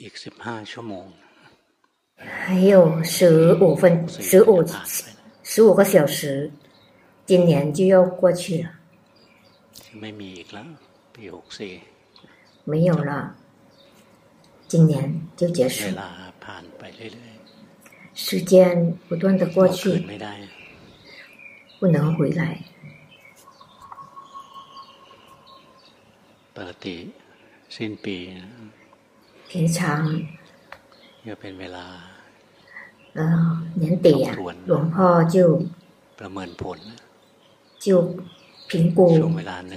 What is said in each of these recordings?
อีกสิบห้าชั่วโมง还有十五分十五十五个小时今年就要过去了ไม่มีอีกแล้วปีหกสี่没有了今年就结束เวลาผ่านไปเรื่อยๆ时间不断的过去ไม่ได้不能回来ปกติสิ้นปี 平常ก็เป็นเวลา呃年底啊หลวงพ่อ就ประเมินผล就评估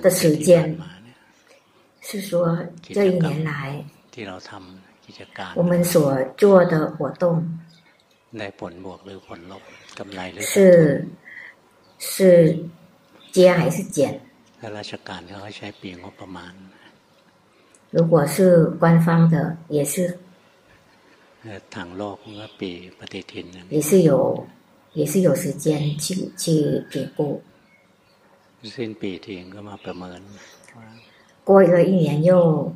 的时间是说这一年来ที่เราทำกิจการ我们所做的活动ได้ผลบวกหรือผลลบกำไรหรือ是是加还是减ราชการเขาใช้ปีงบประมาณ 如果是官方的也是也是有也是有时间去去评估过了一年又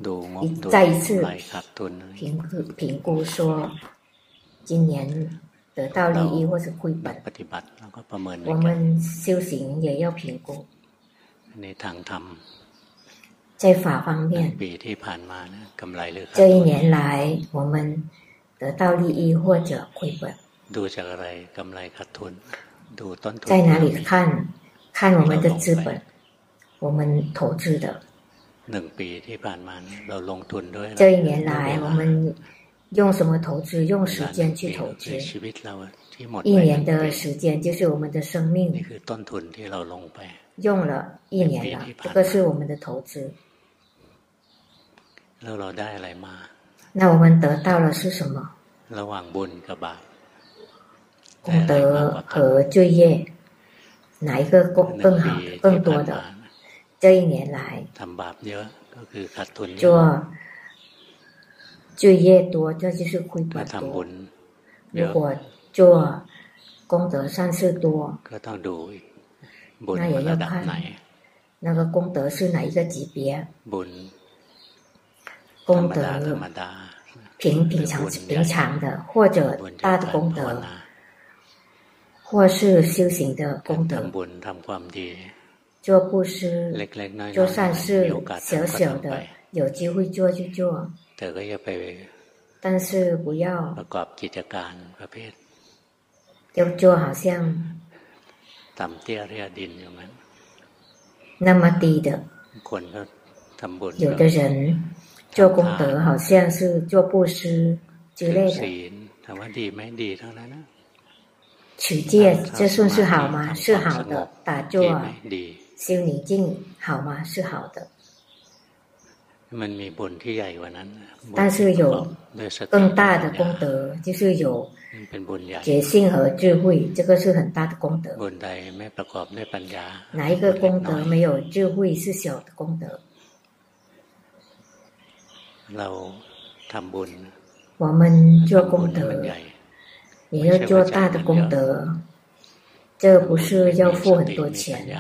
再一次评估评估说今年得到利益或者亏本。我们修行也要评估。在法方面，这一年来我们得到利益或者亏本。在哪里看？看我们的资本，我们投资的。这一年来我们用什么投资？用时间去投资。一年的时间就是我们的生命。用了一年了，这个是我们的投资。 แล้วเราได้อะไรมา那我们得到了是什么ระหว่างบุญกับบาป功德和罪业哪一个更更好更多的这一年来ทำบาปเยอะก็คือขาดทุน做罪业多这就是亏本多如果做功德善事多ก็ต้องดูบุญ那也要看那个功德是哪一个级别บุญ 功德平平常平常的，或者大的功德，或是修行的功德，做布施、做善事，小小的，有机会做就做，但是不要要做好像那么低的，有的人。做功德好像是做布施之类的。持戒这算是好吗？是好的。打坐、修宁静好吗？是好的。但是有更大的功德，就是有觉性和智慧，这个是很大的功德。哪一个功德没有智慧是小的功德？我们做功德，也要做大的功德。这不是要付很多钱，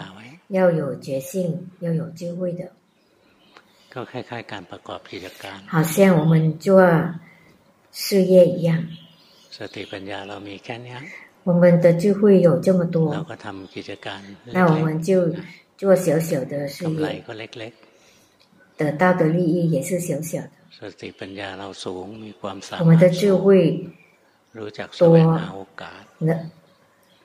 要有决心，要有智慧的。好像我们做事业一样，我们的智慧有这么多，那我们就做小小的事业。得到的利益也是小小的。我们的智慧多，能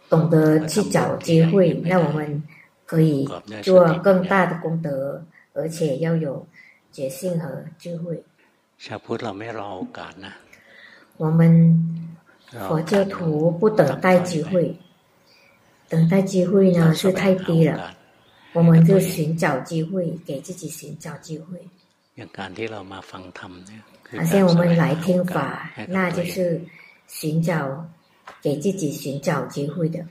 懂得去找机会，那我们可以做更大的功德，而且要有决心和智慧。我们佛教徒不等待机会，等待机会呢是太低了。我们就寻找机会，给自己寻找机会。好像我们来听法，那就是寻找给自己寻找机会的。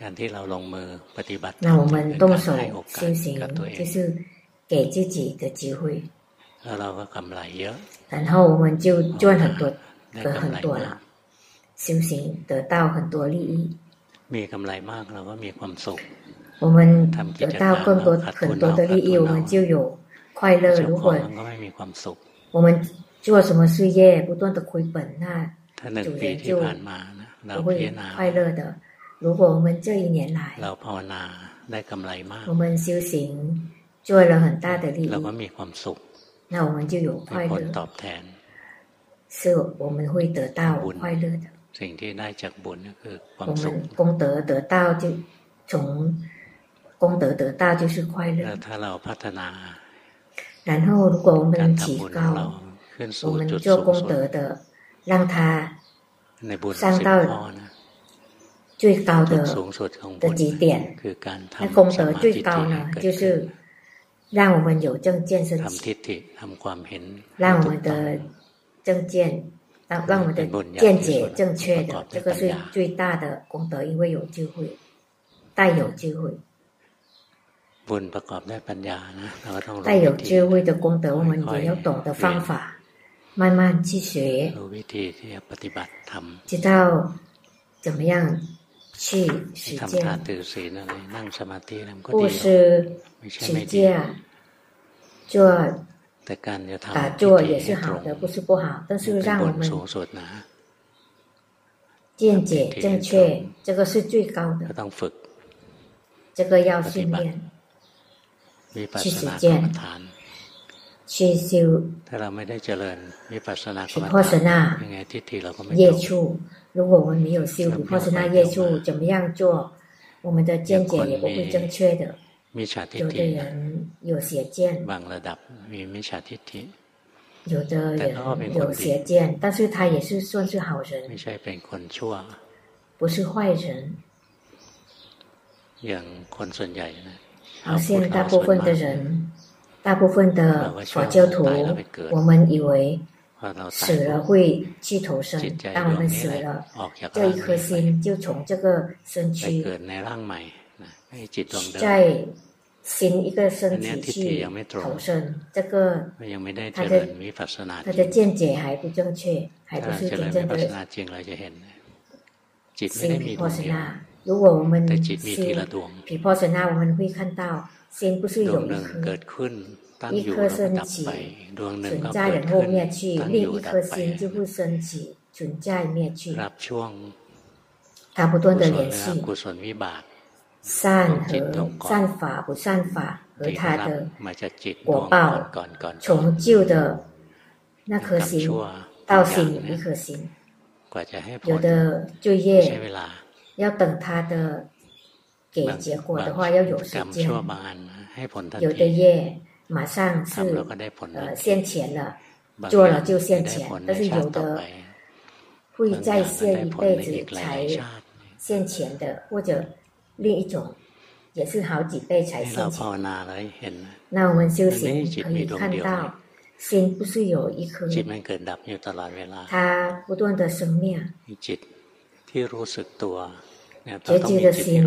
那我们动手修行，就是给自己的机会。然后我们就赚很多，得很多了。修行得到很多利益。我们得到更多很多的利益，我们就有快乐。如果我们 做什么事业不断的亏本，那 ถ้าหนึ่งปีที่ผ่านมานะเรา 不 พิ 会 จารณา 快乐的。如果我们这一年来， เราภาวนาได้กำไรมาก 我们修行做了很大的利益 เรา，ก็มีความสุข 那我们就有 มี 快 ผลต 乐， อบแทน 是我们会得到快乐的。 สิ่งที่ได้จากบุญก็คือความ 我 สุข 们功德得到就从 功德得到就是快乐。然后，如果我们提高，我们做功德的，让他上到最高的的极点。那功德最高呢，就是让我们有正见生起，让我们的正见让让我们的见解正确的，这个是最大的功德，因为有机会，带有机会。 บุญประกอบด้วยปัญญานะเราก็ต้องรู้ 带有 วิธี 智慧的功德，我们也要懂得方法，慢慢去学， รู้วิธีที่จะปฏิบัติท 知道怎么样去实 ำทำทาน 践， ถือศีลอะไรนั่งสมาธิอะไรมันก็ 布 ดี 施、 ไม่ใช่ 持 ไม่ดี 戒、做 แต่การจะทำ 打 พิ 坐 ธี 也是 ให้ตร 好 ง 的，不是不好，但是 เป็น 让 บุ 我 ญ 们 สูงสุดนะ 见解正确，这个是最高 ก็ 的， ต้องฝึก 这个要训练。 วิปัสสนากรรมฐาน 去修 ถ้าเราไม่ได้เจริญวิปัสสนากรรม 毗婆舍 ฐาน 那 ยังไงทิฏฐิเราก็ไม่ 业 ตรง 处，如果我们没有修毗婆舍那业处，怎么样做，我们的见解也不会正确的。 มิจฉาทิฏ 有 ฐิ 的人有邪见， บางระดับมีมิจฉาทิฏฐิ 有的人有邪见，但是他也是算是好 ไม่ 人， ใช่เป็นคนชั่ว 不是坏人。 อย่างคนส่วนใหญ่นะ 好像大部分的人，大部分的佛教徒，我们以为死了会去投生，当我们死了，这一颗心就从这个身躯，在新一个身体去投生，这个他的他的见解还不正确，还不是真正的新波斯。如果我们心，皮破损那我们会看到心不是有一颗，一颗升起，存在然后灭去，另一颗心就会升起，存在灭去。它不断的联系善和善法不善法和它的果报，从旧的那颗心到新的一颗心，有的罪业。要等他的给结果的话，要有时间。有的业马上是呃现钱了，做了就现钱，但是有的会再现一辈子才现钱的，或者另一种也是好几辈才现钱。那我们修行可以看到。心不是有一颗，它不断的生灭。觉知的心，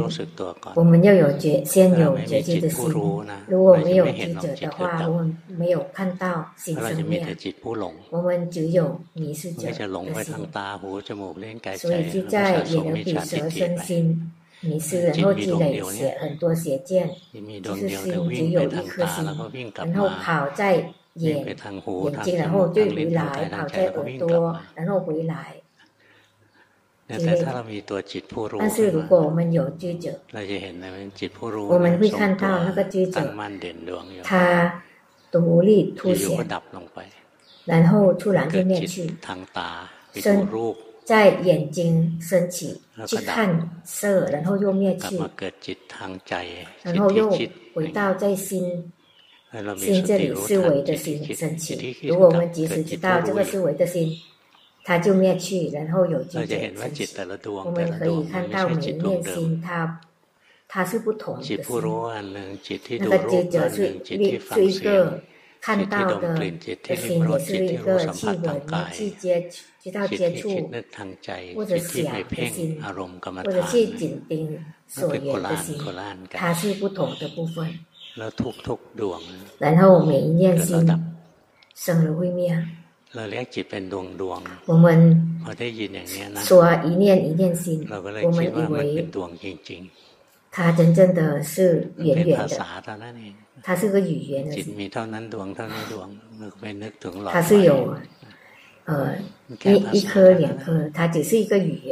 我们要有觉，先有觉知的心。如果没有觉者的话，我们没有看到心生命，我们只有迷失者的心。所以就在也能鼻蛇身心迷失，然后积累邪很多邪见，就是心只有一颗心，然后跑在眼眼睛，然后就回来跑在耳朵，然后回来。 เนี่ยแต่ถ้าเรามีตัวจิตผู้รู้ 但是如果我们有知者， เราจะเห็นนะเป็นจิตผู้รู้ 我们会 ทรง 看 ตัว 到那个知 ตั้ง 者， มั่นเด่นดวงอยู่ 他独立凸 อยู่ๆก็ 显， ดับลงไป 然后突然 เกิ 就 ด 灭 จิต 去。 ทางตาไป 身 ดูรูป 在眼睛升起去看色，然后又灭 กลับ 去， มาเกิดจิตทางใจ 然 จิต 后 ที่ 又 คิด 回到在心 ให้เรามี 心 ส 这 ติ 里 รู้ 思 ทัน 维的 จิตที่ 心 คิด 升 จิต 起 ที่。คิด 如果我 ดับ 们及 เกิด 时 จิ 知 ตผู้ 道这 รู้ 个思维的心， 他就灭去，然后有记者我们可以看到每一念心，它它是不同的心。那个记者是是一个看到的心，也是一个去闻、去接、去到接触，或者想的心，或者去紧盯所缘的心，它是不同的部分。然后每一念心生了会灭。 เราเรียกจิตเป็นดวงดวง 我们 พอได้ยินอย่างนี้ยนะ 说一念一念心 เราก็เลย 我 คิด 们 ว่า 以 มันเป็น 为 ดวงจริง 它真正的是 ๆมัน 圆 เป็น 圆 ภา 的 ษา，เท่านั้นเอง 它是个语言的 จิต 心， มีเท่านั้นดวงเท่านี้ดวงเราก็ไปนึกถึงหลอด 它 ไฟ 是有 呃，一一颗两颗，它只是一个语言。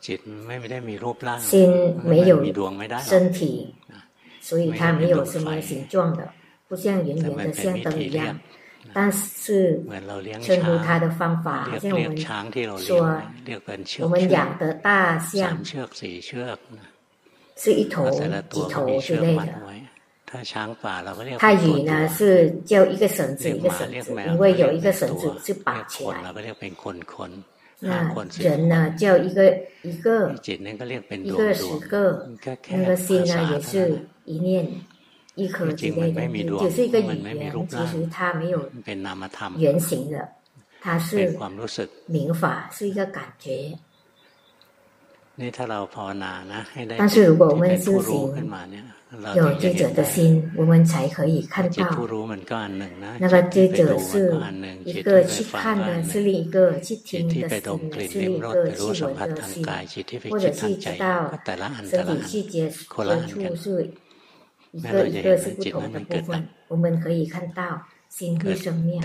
心没有身体，所以它没有什么形状的，不像圆圆的像灯一样。 但是称呼它的方法，好像我们说，我们养的大象是一头几头之类的。泰语呢是叫一个绳子一个绳子，因为有一个绳子是绑起来。那人呢叫一个一个一个十个，那个心呢也是一念。一颗之类的，只是一个语言，其实它没有原型的，它是名法，是一个感觉。但是如果我们修行有智者的心，我们才可以看到，那个智者是一个去看的，是另一个去听的心，是另一个去闻的心，或者是知道身体去接触是。一个一个是不同的部分，我们可以看到心会生灭，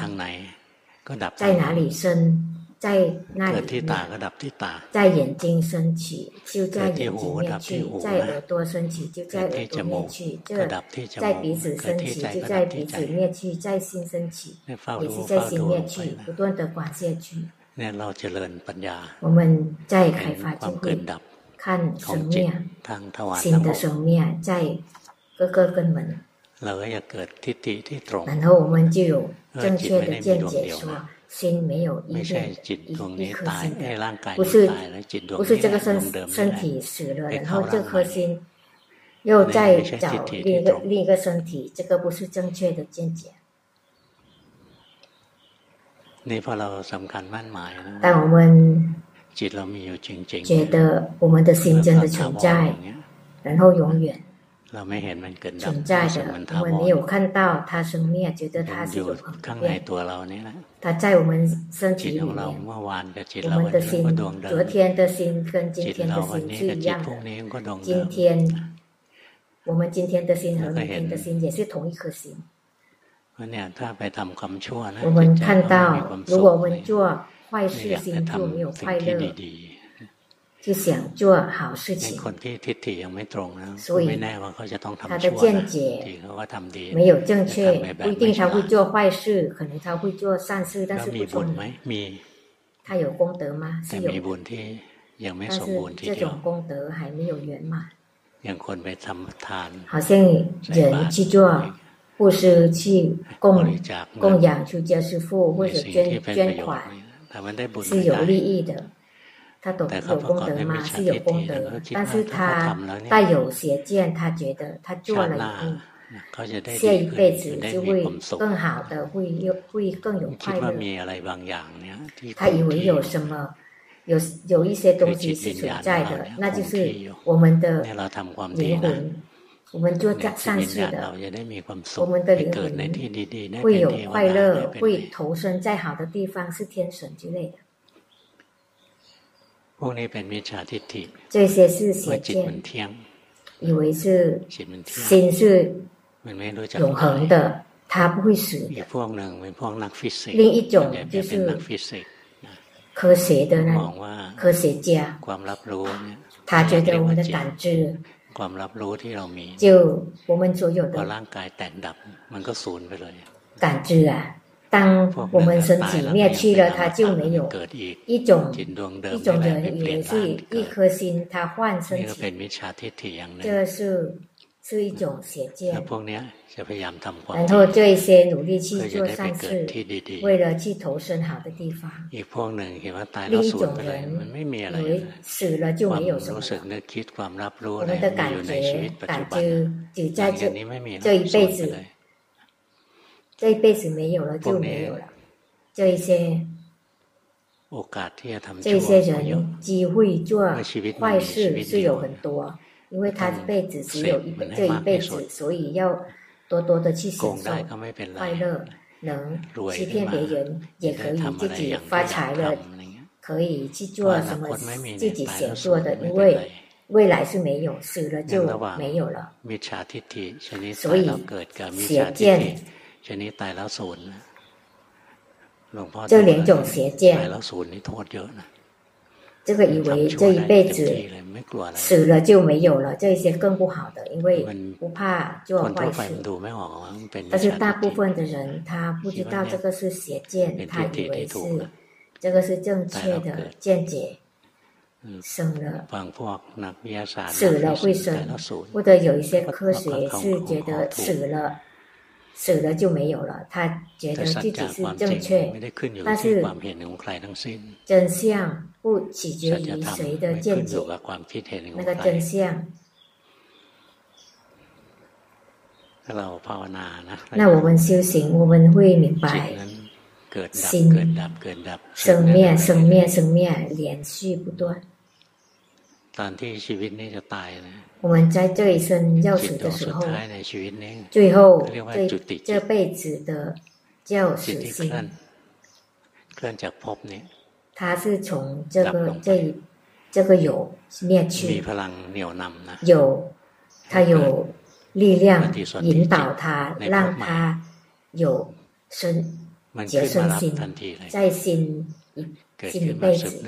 在哪里生，在那里灭，在眼睛升起，就在眼睛灭去；在耳朵升起，就在耳朵灭去；这在鼻子升起，就在鼻子灭去；在心升起，也是在心灭去，不断的观下去。我们在开发就会看生灭，心的生灭在。各个根门，然后我们就有正确的见解，说心没有一念一一颗心的，不是不是这个身身体死了，然后这颗心又再找另一个另一个身体，这个不是正确的见解。但我们觉得我们的心真的存在，然后永远。存在的，我们没有看到它生灭，觉得它是有很变。它在我们身体里面，我们的心，昨天的心跟今天的心是一样的。今天，我们今天的心和明天的心也是同一颗心。我们看到，如果我们做坏事，心就没有快乐。就想做好事情，所以他的见解没有正确，不一定他会做坏事，可能他会做善事，但是不聪明。他有功德吗？是有，但是这种功德还没有圆满。好像人去做布施，去供供养出家师父，或者捐捐款，是有利益的。他懂有功德吗？是有功德，但是他带有邪见，他觉得他做了以后，下一辈子就会更好的，会有会更有快乐。他以为有什么，有有一些东西是存在的，那就是我们的灵魂，我们做善事的，我们的灵魂会有快乐，会投身在好的地方，是天神之类的。 这些是邪见，以为是心是永恒的，它不会死的。另一种就是科学的那科学家，他觉得我们的感知，就我们所有的感知啊。 当我们身体灭去了，它就没有一种一种人以为是一颗心，它换身体，这是是一种邪见。然后这一些努力去做善事，为了去投生好的地方。另一种人以为死了就没有什么了，我们的感觉感觉只在这这一辈子。这一辈子没有了就没有了，这一些，这一些人机会做坏事是有很多，因为他一辈子只有一这一辈子，所以要多多的去享受快乐，能欺骗别人也可以自己发财了，可以去做什么自己想做的，因为未来是没有，死了就没有了，所以邪见。这两种邪见，这个以为这一辈子死了就没有了，这一些更不好的，因为不怕做坏事。但是大部分的人他不知道这个是邪见，他以为是这个是正确的见解。生了，死了会生，或者有一些科学是觉得死了。死了就没有了，他觉得自己是正确，但是真相不取决于谁的见解，那个真相。那我们修行，我们会明白，心生灭、生灭、生灭，连续不断。我们在这一生要死的时候，最后这这辈子的叫死心，它是从这个这这个有灭去，有它有力量引导它，让它有生结生心，在心一心一辈子，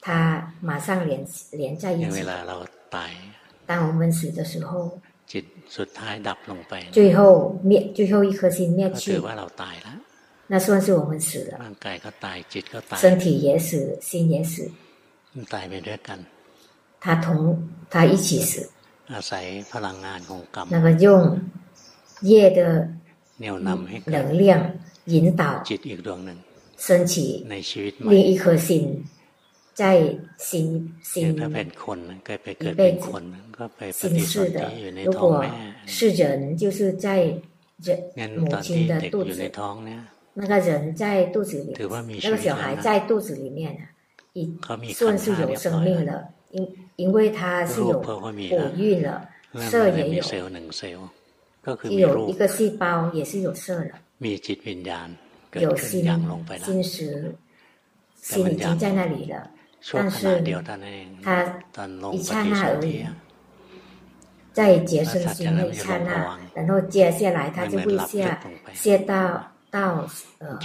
它马上连连在一起。当我们死的时候，最后灭最后一颗心灭去，那算是我们死了。身体也死，心也死，他同他一起死。那个用业的能量引导，升起另一颗心。 在心心一辈子，心是的。如果是人，就是在人母亲的肚子，那个人在肚子里，那个小孩在肚子里面啊，已算是有生命了。因因为他是有哺育了，色也有，有一个细胞也是有色的，有心心识，心已经在那里了。但是，他一刹那而已，在结身心那一刹那，然后接下来他就会下下到到呃，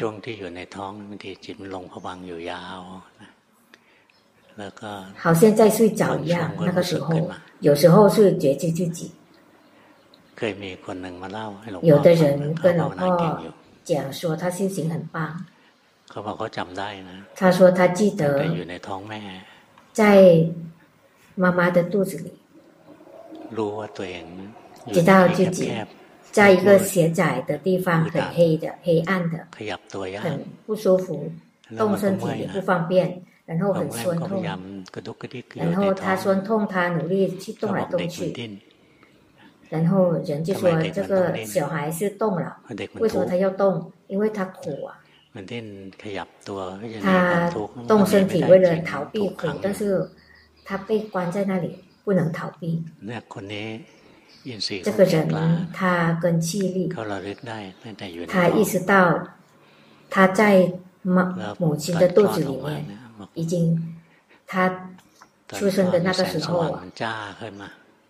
好像在睡着一样。那个时候，有时候是觉知自己。有的人跟老婆讲说，他心情很棒。他说他记得在妈妈的肚子里，知道自己在一个狭窄的地方，很黑的、黑暗的，很不舒服，动身体也不方便，然后很酸痛，然后他酸痛，他努力去动来动去，然后人就说这个小孩是动了，为什么他要动？因为他苦啊。他动身体为了逃避苦，但是他被关在那里，不能逃避。这个人他跟气力，他意识到他在妈母亲的肚子里面，已经他出生的那个时候，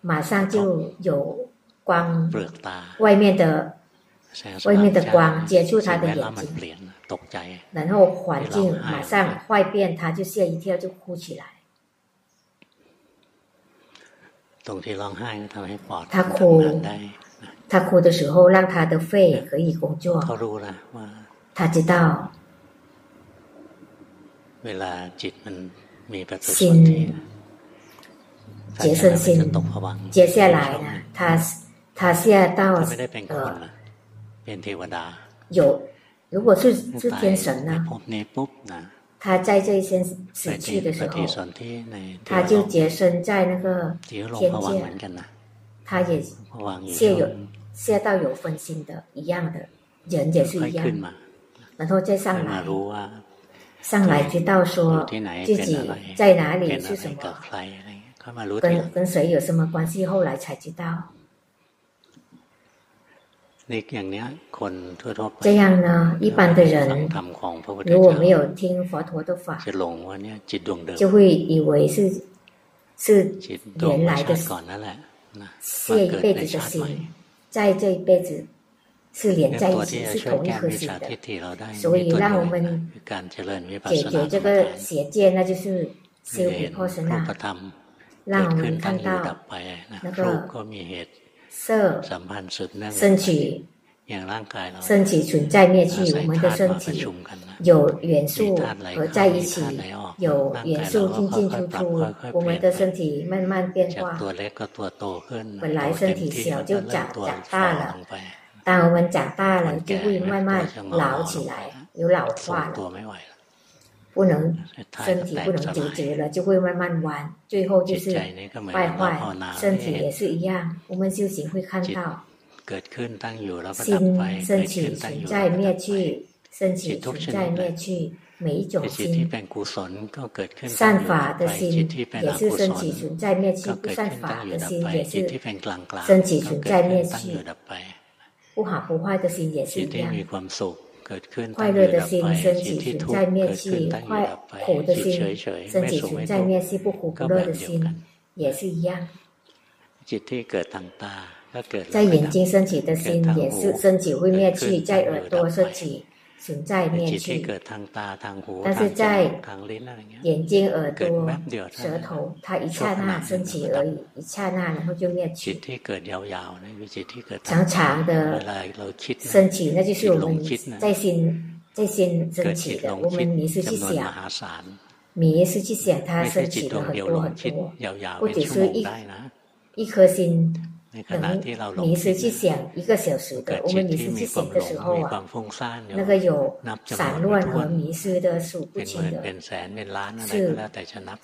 马上就有光，外面的外面的光接触他的眼睛。 然后环境马上坏变，他就吓一跳，就哭起来。他哭，他哭的时候，让他的肺可以工作。他知道，心结生心，接下来呢，他他下到呃有。 如果是是天神呢？他在这一生死去的时候，他就结生在那个天界，他也谢有谢到有分心的一样的人也是一样，然后再上来，上来知道说自己在哪里是什么，跟跟谁有什么关系，后来才知道。这样呢，一般的人如果没有听佛陀的法，就会以为是是原来的，谢一辈子的心，在这一辈子是连在一起，是同一颗心的。所以让我们解决这个邪见，那就是修毗婆舍那，让我们看到那个色身体。身体存在灭去，我们的身体有元素合在一起，有元素进进出出，我们的身体慢慢变化。本来身体小就长长大了，当我们长大了就会慢慢老起来，有老化了，不能身体不能直直了，就会慢慢弯，最后就是败坏。身体也是一样，我们修行会看到。心升起存在灭去，升起存在灭去，每一种心，善法的心也是升起存在灭去，不善法的心也是升起存在灭去，不好不坏的心也是一样。快乐的心升起存在灭去，快苦的心升起存在灭去，不苦不乐的心也是一样。在眼睛升起的心也是升起会灭去，在耳朵升起存在灭去，但是在眼睛、耳朵、舌头，它一刹那升起而已，一刹那然后就灭去。长长的升起，那就是我们在心在心升起的，我们迷失去想，迷失去想，它升起了很多很多，不只是一一颗心。能迷失去想一个小时的，我们迷失去想的时候啊，那个有散乱和迷失的数不清的，是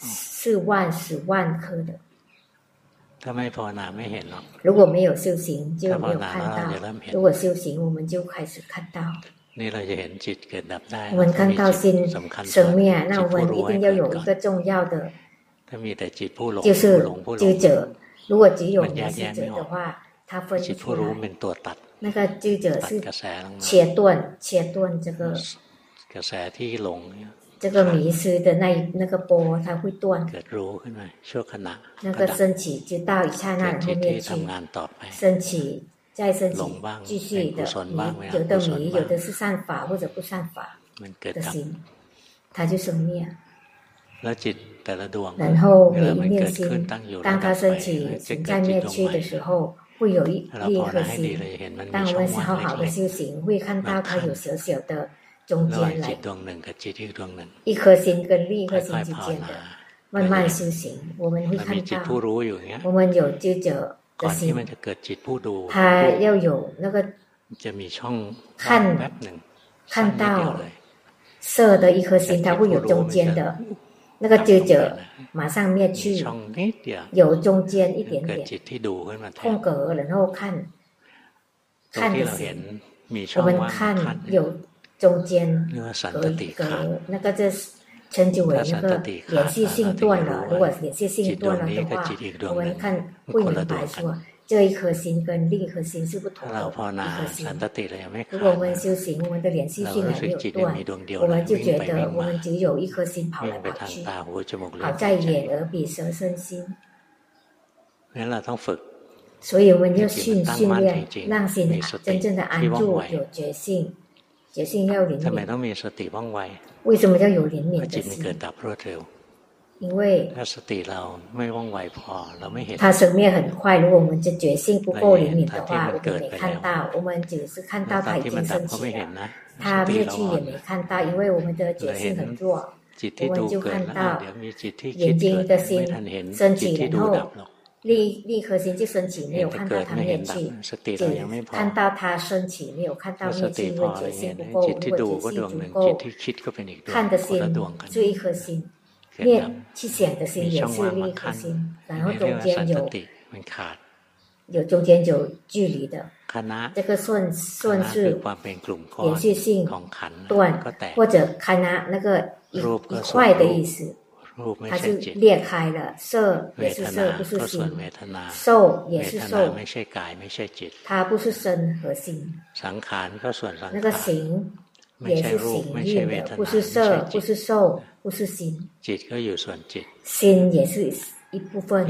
是万、十万颗的。如果没有修行，就没有看到；如果修行，我们就开始看到。我们看到心生灭，那我们一定要有一个重要的，就是知者。如果只有迷失者的话，他分不出来。那个智者是切断、切断这个这个迷失的那一那个波，它会断。那个升起直到一刹那后面去，升起再升起，继续的迷，有的迷，有的是善法或者不善法的心，它就生灭。然后每一念心，当它升起存在灭去的时候，会有一一颗心。当我们是好好的修行，会看到它有小小的中间来，一颗心跟另一颗心之间的慢慢修行，我们会看到，我们有知者的心，它要有那个看看到色的一颗心，它会有中间的。那个知者马上灭去，有中间一点点空格，然后看看的是，我们看有中间隔一隔，那个就是称之为那个连续性断了。如果连续性断了的话，我们看会明白说。这一颗心跟另一颗心是不同的一颗心。如果我们修行，我们的连续性还没有断，我们就觉得我们只有一颗心跑来跑去，跑在眼耳鼻舌身心。所以我们要训训练，让心真正的安住，有觉性，觉性要灵敏。为什么要有灵敏的心？因为他生命很快，如果我们的觉性不够灵敏的话，我们没看到，我们只是看到它已经升起了，它灭去也没看到，因为我们的觉性很弱，我们就看到眼睛的心升起，然后立立颗心就升起，没有看到它灭去，只看到它升起，没有看到灭去，因为觉性不够，如果觉性足够，看的心就一颗心。念去想的心也是另一颗心，然后中间有有中间有距离的，这个算算是连续性断，或者看啊那个一一块的意思，它是裂开了，色也是色，不是心，受也是受，它不是身和心，那个行。也是行运的，不是色，不是受，不是心。心也是一部分。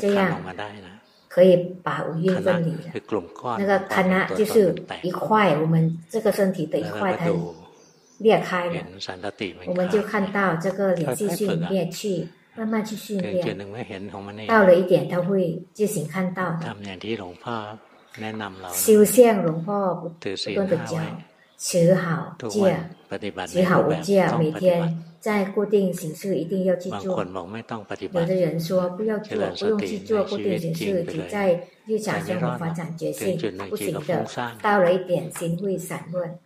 这样。可以把五蕴分离了。那个 khana 就是一块，我们这个身体的一块，它裂开了，我们就看到这个连续训练去慢慢去训练，到了一点，他会自行看到的。修仙龙婆不断的教，持好戒，持好无戒，每天。在固定形式一定要去做。有的人说不要做，不用去做固定形式，只在日常生活发展觉性，不行的。到了一点，心会散乱。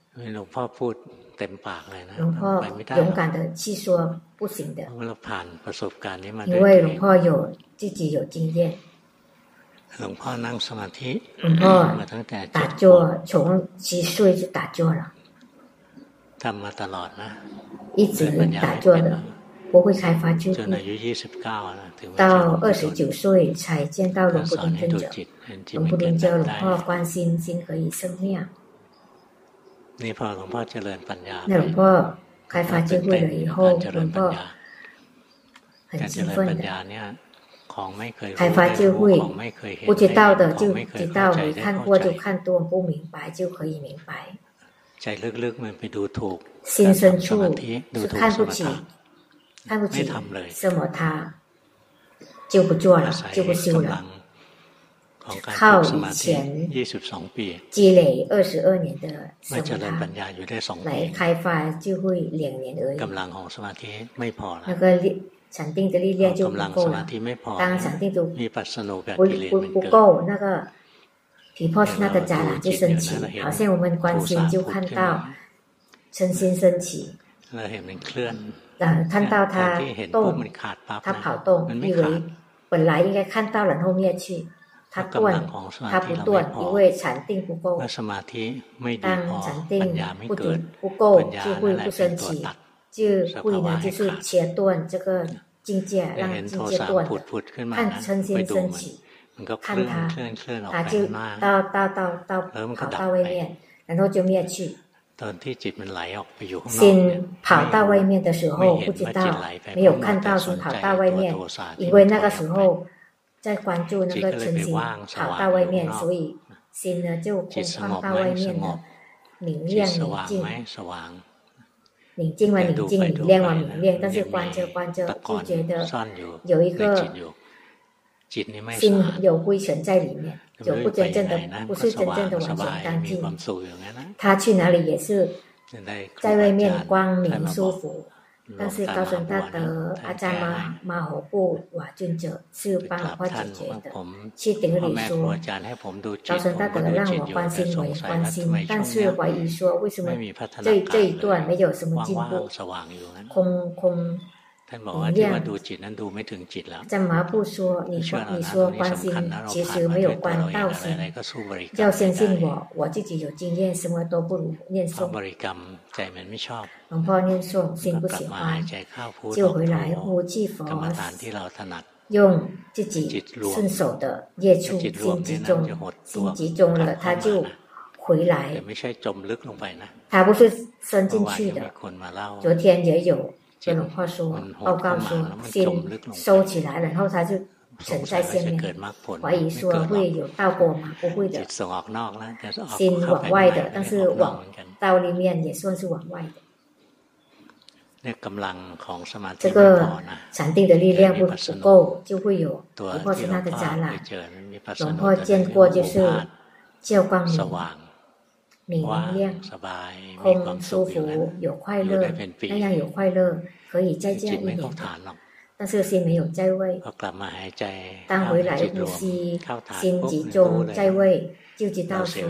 龙婆勇敢的去说不行的，因为龙婆有自己有经验。 龙婆打坐从七岁就打坐了。一直打坐的，不会开发智慧。到二十九岁才见到龙布林尊者，龙布林叫龙婆观心心可以生灭。那龙婆开发智慧了以后，龙婆很兴奋的。 开发智慧，不知道的就知道，没看过就看多，不明白就可以明白。心深处是看不起，看不起什么他就不做了，就不修了。靠以前积累二十二年的什么他来开发智慧两年而已。那个力禅定的力量就不够了。当禅定都不不不够，那个。毗婆舍那的迦兰就升起，好像我们观心就看到嗔心升起，看到他动，他跑动，以为本来应该看到了后面去，他断，他不断，因为禅定不够。当禅定不够不够，就会不升起，就会呢就是切断这个境界，让境界断，看嗔心升起。看他，他就到到到到跑到外面，然后就灭去。心跑到外面的时候，不知道没有看到心跑到外面，因为那个时候在关注那个嗔心跑到外面，所以心呢就空放到外面了，明亮明净，宁静嘛宁静，明亮嘛明亮，但是观着观着就觉得有一个。心有灰尘在里面，就不真正的，不是真正的完全干净。他去哪里也是在外面光明舒服，但是高僧大德阿赞玛玛吼布瓦尊者是帮我解决的。去顶礼说，高僧大德让我关心为关心，但是怀疑说为什么这这一段没有什么进步，空空。明亮，在麻布说，你说你说观心，其实没有观到心，要相信我，我自己有经验，什么都不如念诵。龙婆念诵，心不喜欢，就回来呼气佛，用自己顺手的业处，心集中，心集中了，他就回来。他不是伸进去的，昨天也有。跟龙婆说，报告说，心收起来了，然后他就沉在下面，怀疑说会有道果吗？不会的，心往外的，但是往道里面也算是往外的。这个禅定的力量不不够，就会有不破是那的展览。龙婆见过就是教光明。明亮、空、舒服、有快乐，那样有快乐，可以再这样一年。但是心没有在位。当回来呼吸，心集中在位，就知道说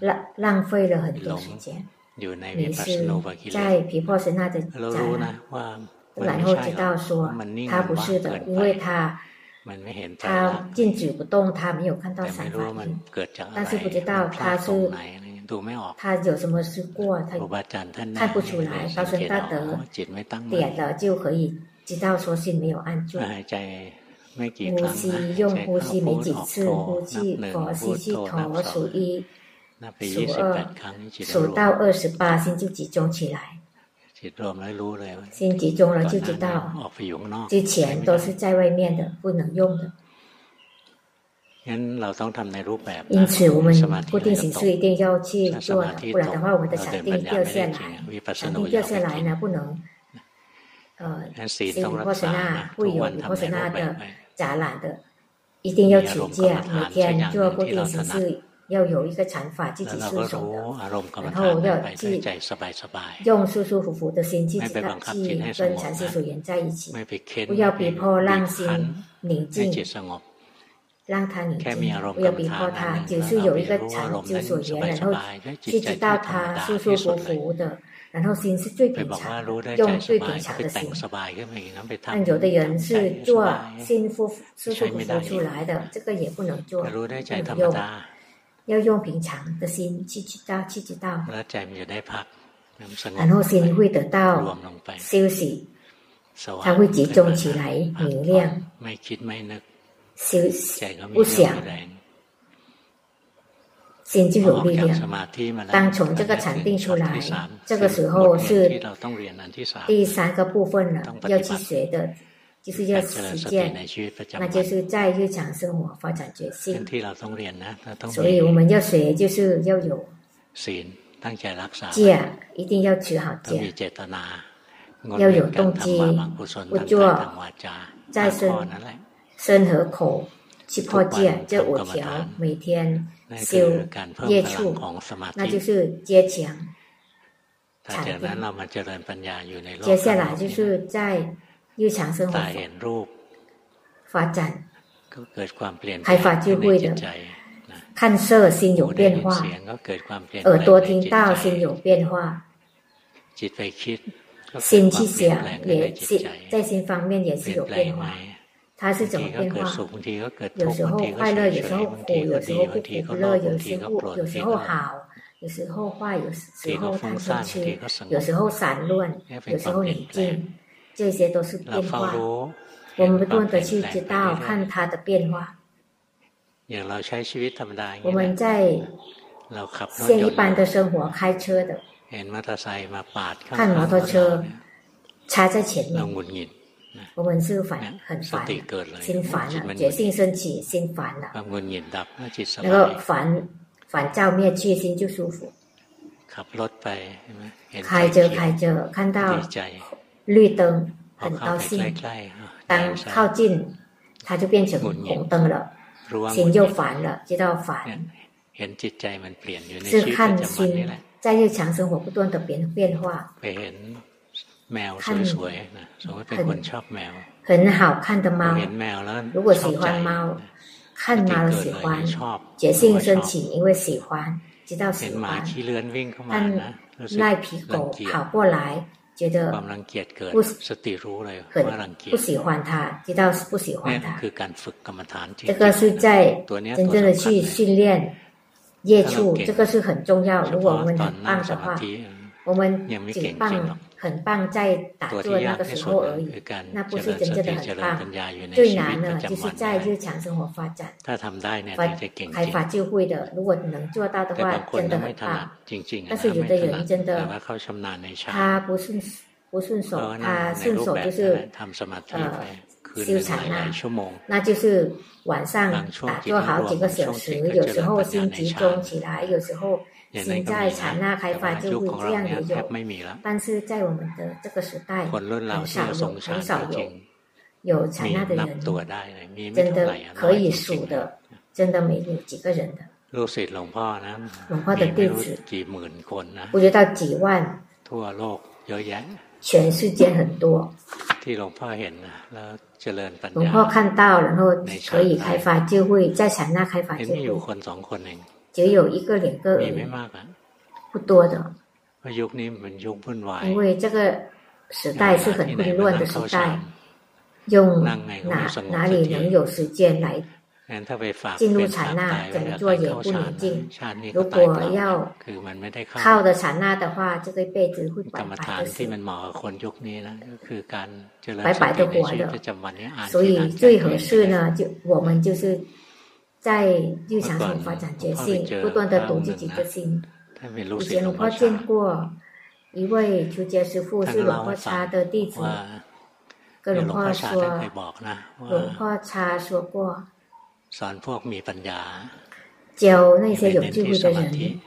浪浪费了很多时间。你是在毗婆舍那的迦兰，然后知道说他不是的，因为他他静止不动，他没有看到三法印，但是不知道他是他有什么事过，他看不出来。高僧大德点了就可以知道说心没有安住。呼吸用呼吸没几次，呼气佛吸气头数一数二数到二十八，心就集中起来。心集中了就知道，之前都是在外面的，不能用的。因此，我们固定形式一定要去做的，不然的话，我们的禅定掉下来，禅定掉下来呢，不能，呃，心维波萨那会有维波萨那的杂染的，一定要持戒，每天做固定形式，要有一个禅法自己顺手的，然后要去用舒舒服服的心去去跟禅师所缘在一起，不要逼迫让心宁静。让他宁静，不要逼迫他，只是有一个禅之所缘，然后去知道他舒舒服服的，然后心是最平常，用最平常的心。但有的人是做心舒舒服服出来的，这个也不能做，不能用，要用平常的心去知道，去知道，然后心会得到休息，它会集中起来，明亮。修不想，心就有力量。当从这个禅定出来，这个时候是第三个部分了，要去学的，就是要实践，那就是在日常生活发展决心。所以我们要学，就是要有戒，一定要持好戒，要有动机，不做再生。身和口去破戒，这五条每天修业处，那就是加强。接下来就是在日常生活发展开发智慧的，看色心有变化，耳朵听到心有变化，心去想也心在心方面也是有变化。它是怎么变化？有时候快乐，有时候苦，有时候不苦不乐，有时候有时候好，有时候坏，有时候贪嗔痴，有时候散乱，有时候宁静，这些都是变化。我们不断的去知道，看它的变化。我们在现一般的生活开车的，看摩托车插在前面。我们是烦，很烦，心烦了，觉性升起，心烦了，那个烦烦躁灭去，心就舒服。开着开着，看到绿灯，很高兴。当靠近，它就变成红灯了，心就烦了，知道烦。是看心在日常生活不断的变变化。看很很好看的猫，如果喜欢猫，看猫喜欢，觉性升起，因为喜欢，知道喜欢。看赖皮狗跑过来，觉得不很不喜欢他，知道是不喜欢他。这个是在真正的去训练业处，这个是很重要。如果我们很棒的话，我们仅棒。很棒，在打坐那个时候而已，那不是真正的很棒。最难呢，就是在日常生活发展，发开发就会的。如果能做到的话，真的很棒。但是有的人真的，他不顺不顺手，他顺手就是呃修禅啊，那就是晚上打坐好几个小时，有时候心集中起来，有时候。现在采纳开发就会这样也有，但是在我们的这个时代很少有，很少有有采纳的人，真的可以数的，真的没有几个人的。龙婆的弟子，不知道几万，全世界很多。龙婆看到，然后可以开发就会在禅那开发就会。只有一个两个而已，不多的。因为这个时代是很混乱的时代，用哪哪里能有时间来进入禅那？怎么做也不宁静。如果要靠的禅那的话，这个辈子会白白的死，白白的活的。所以最合适呢，就我们就是。在日常中发展觉性，不断的读自己的心。以前龙婆见过一位出家师傅，是龙婆茶的弟子，跟龙婆说，龙婆茶说过，教那些有智慧的人，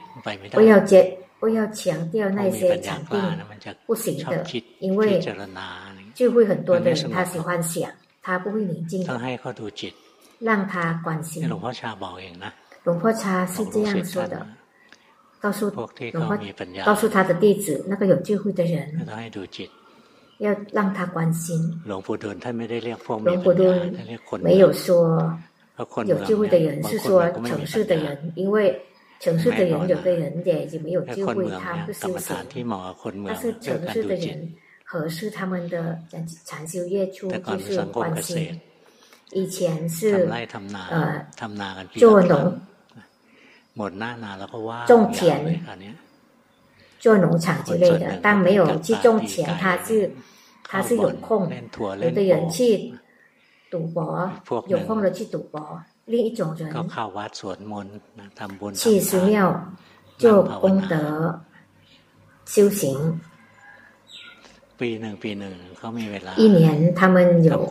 不要接，不要强调那些禅定不行的，因为智慧很多的人，他喜欢想，他不会宁静的，让他关心。龙婆叉是这样说的，告诉龙婆，告诉他的弟子，那个有智慧的人，要让他关心。龙婆顿没有说。有智慧的人是说城市的人，因为城市的人有的人也已经没有智慧，他不修行。但是城市的人合适他们的禅修业处就是关心。以前是呃做农种田做农场之类的，但没有去种田，他是他是有空，有的人去。赌博，有空了去赌博。另一种人去寺庙做功德修行。一年他们有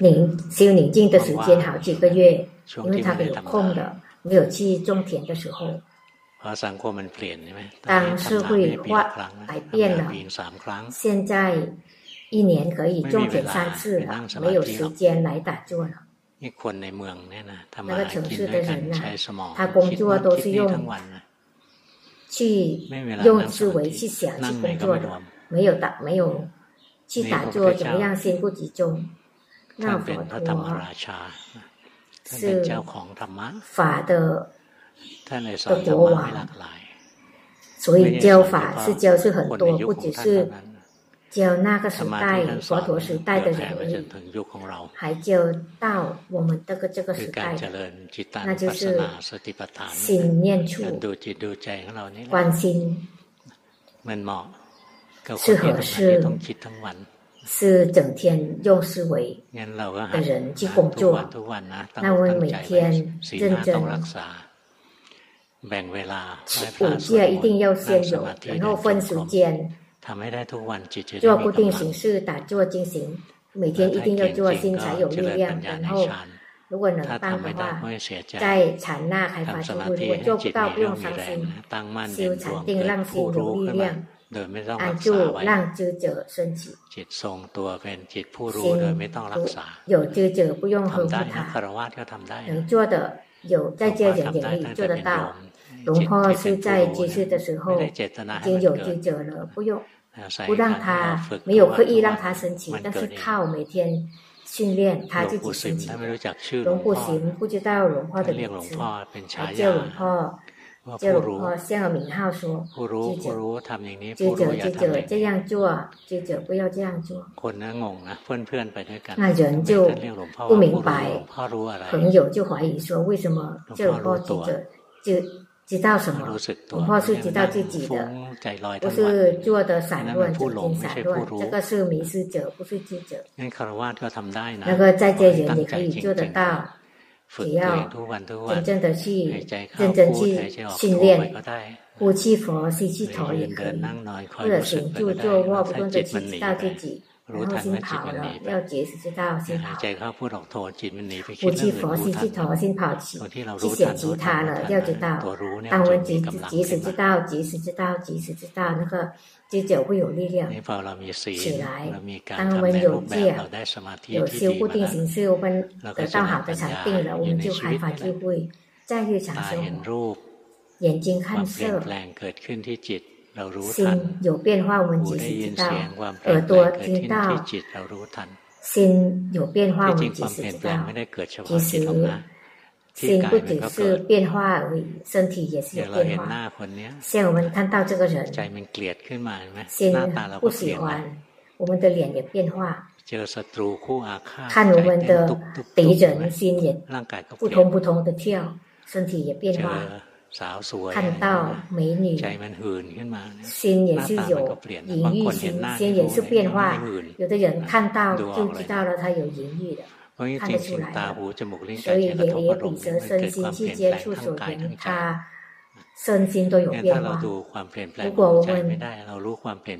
宁修宁静的时间好几个月，因为他们有空的，没有去种田的时候。当社会化改变了，现在。一年可以种田三次了，没有时间来打坐了。那个城市的人呢，他工作都是用去用思维去想去工作的，没有打没有去打坐，怎么样心不集中？那佛陀是。法的的国王，所以教法是教是很多，不只是。教那个时代佛陀时代的人还教到我们这个这个时代的，那就是心念处，关心是合适，是整天用思维的人去工作，那我们每天认真，五戒一定要先有，然后分时间。做固定形式打坐进行，每天一定要做，心才有力量。然后，如果能办的话，在禅那开发智慧。如果做不到，不用伤心。修禅定让心有力量，安住让知者升起。心有知者不用呵护他，能做的有在家人也可以做得到。龙婆是在居士的时候已经有知者了，不用。不让他没有刻意让他升起，但是靠每天训练他自己升起。龙不行，不知道龙婆的名字，他叫龙婆，叫龙婆先有名号说，记者记者记者这样做，记者不要这样做。那人就不明白，朋友就怀疑说，为什么叫龙婆知者就。知道什么？恐怕是知道自己的，不是做的散乱，整天散乱。这个是迷失者，不是记者。那个在家人也可以做得到，只要真正的去认真去训练，呼气佛、吸气头也可以，或者行住坐卧不断的去知道自己。然后先跑了，要及时知道先跑。呼气佛，吸气头，先跑起，去想其他了，要知道。当我们即即时知道，即时知道，即时知道，那个知者会有力量起来。当我们有戒，有修固定形式，我们得到好的禅定了，我们就开发智慧，在日常生活。眼睛看色。心有变化，我们及时知道；耳朵听到，心有变化，我们及时知道。其实，心不仅是变化而已，身体也是有变化。像我们看到这个人，心不喜欢，我们的脸也变化。看我们的敌人，心也扑通扑通的跳，身体也变化。看到美女，心也是有淫欲心，心也是变化。有的人看到就知道了，他有淫欲的，看得出来的。所以眼耳鼻舌身心去接触所缘，他身心都有变化。如果我们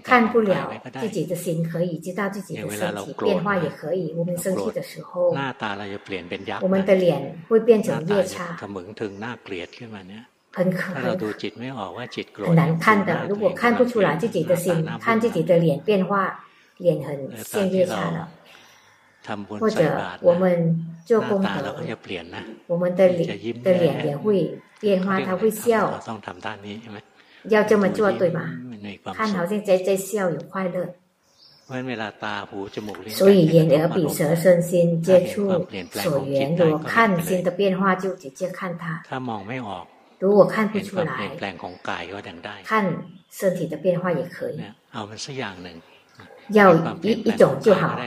看不了自己的心，可以知道自己的身体变化，也可以。我们生气的时候，我们的脸会变成夜叉，很可恨，很难看的。如果看不出来自己的心，看自己的脸变化，脸很像夜叉了。或者我们做功德，我们的脸的脸也会变化，他会笑。要这么做对吗？看好像在在笑，有快乐。所以眼耳鼻舌身心接触所缘，如果看心的变化，就直接看它。如果看不出来，看身体的变化也可以。要一一种就好，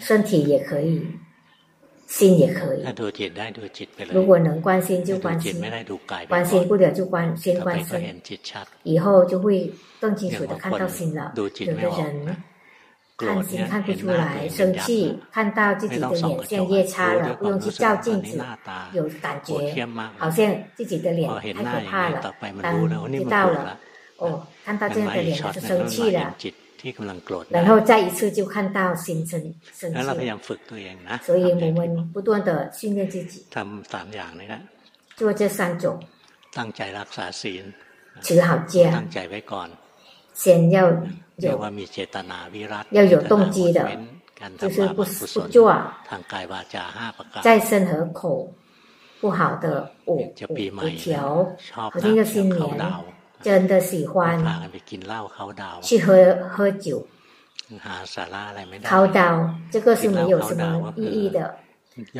身体也可以，心也可以。如果能关心就关心，关心不了就关先关心，以后就会更清楚的看到心了。有的人看心看不出来，生气看到自己的脸像夜叉了，不用去照镜子，有感觉好像自己的脸太可怕了。当知道了，哦，看到这样的脸就生气了。 然后再一次就看到心生生气，所以我们不断的训练自己，做这三种，持好戒，先要有要有动机的，就是不不做，在身和口不好的五五五条，好像个新年。 真的喜欢。去喝喝酒，考到这个是没有什么意义的。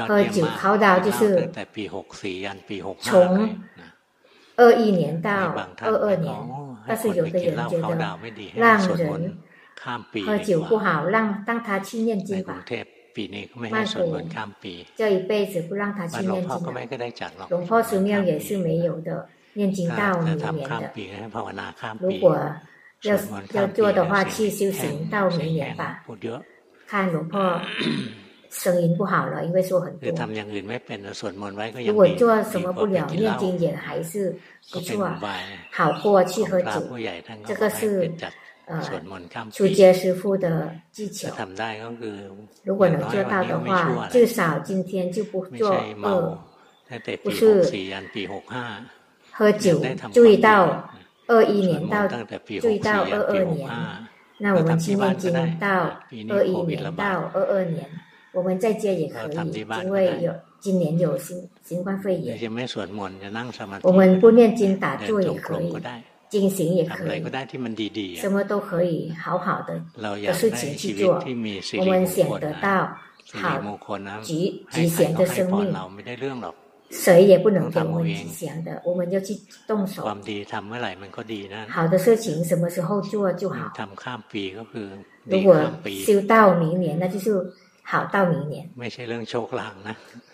喝酒考到就是从二一年到二二年，但是有的人觉得让人喝酒不好，让让他去念经吧。曼谷这一辈子不让他去念经了，龙婆寺庙也是没有的。念经到明年的，如果要要做的话，去修行到明年吧。看龙婆声音不好了，因为说很多。如果做什么不了，念经也还是不错，好过去喝酒。这个是呃初阶师傅的技巧。如果能做到的话，至少今天就不做恶，不是。喝酒，注意到二一年到，注意到二二年，那我们去念经到二一年到二二年，我们在家也可以，因为有今年有新新冠肺炎，我们不念经打坐也可以，进行也可以，什么都可以，好好的的事情去做，我们想得到好吉吉祥的生命。谁也不能给我们吉祥的，我们要去动手。好的事情什么时候做就好。如果修到明年，那就是好到明年。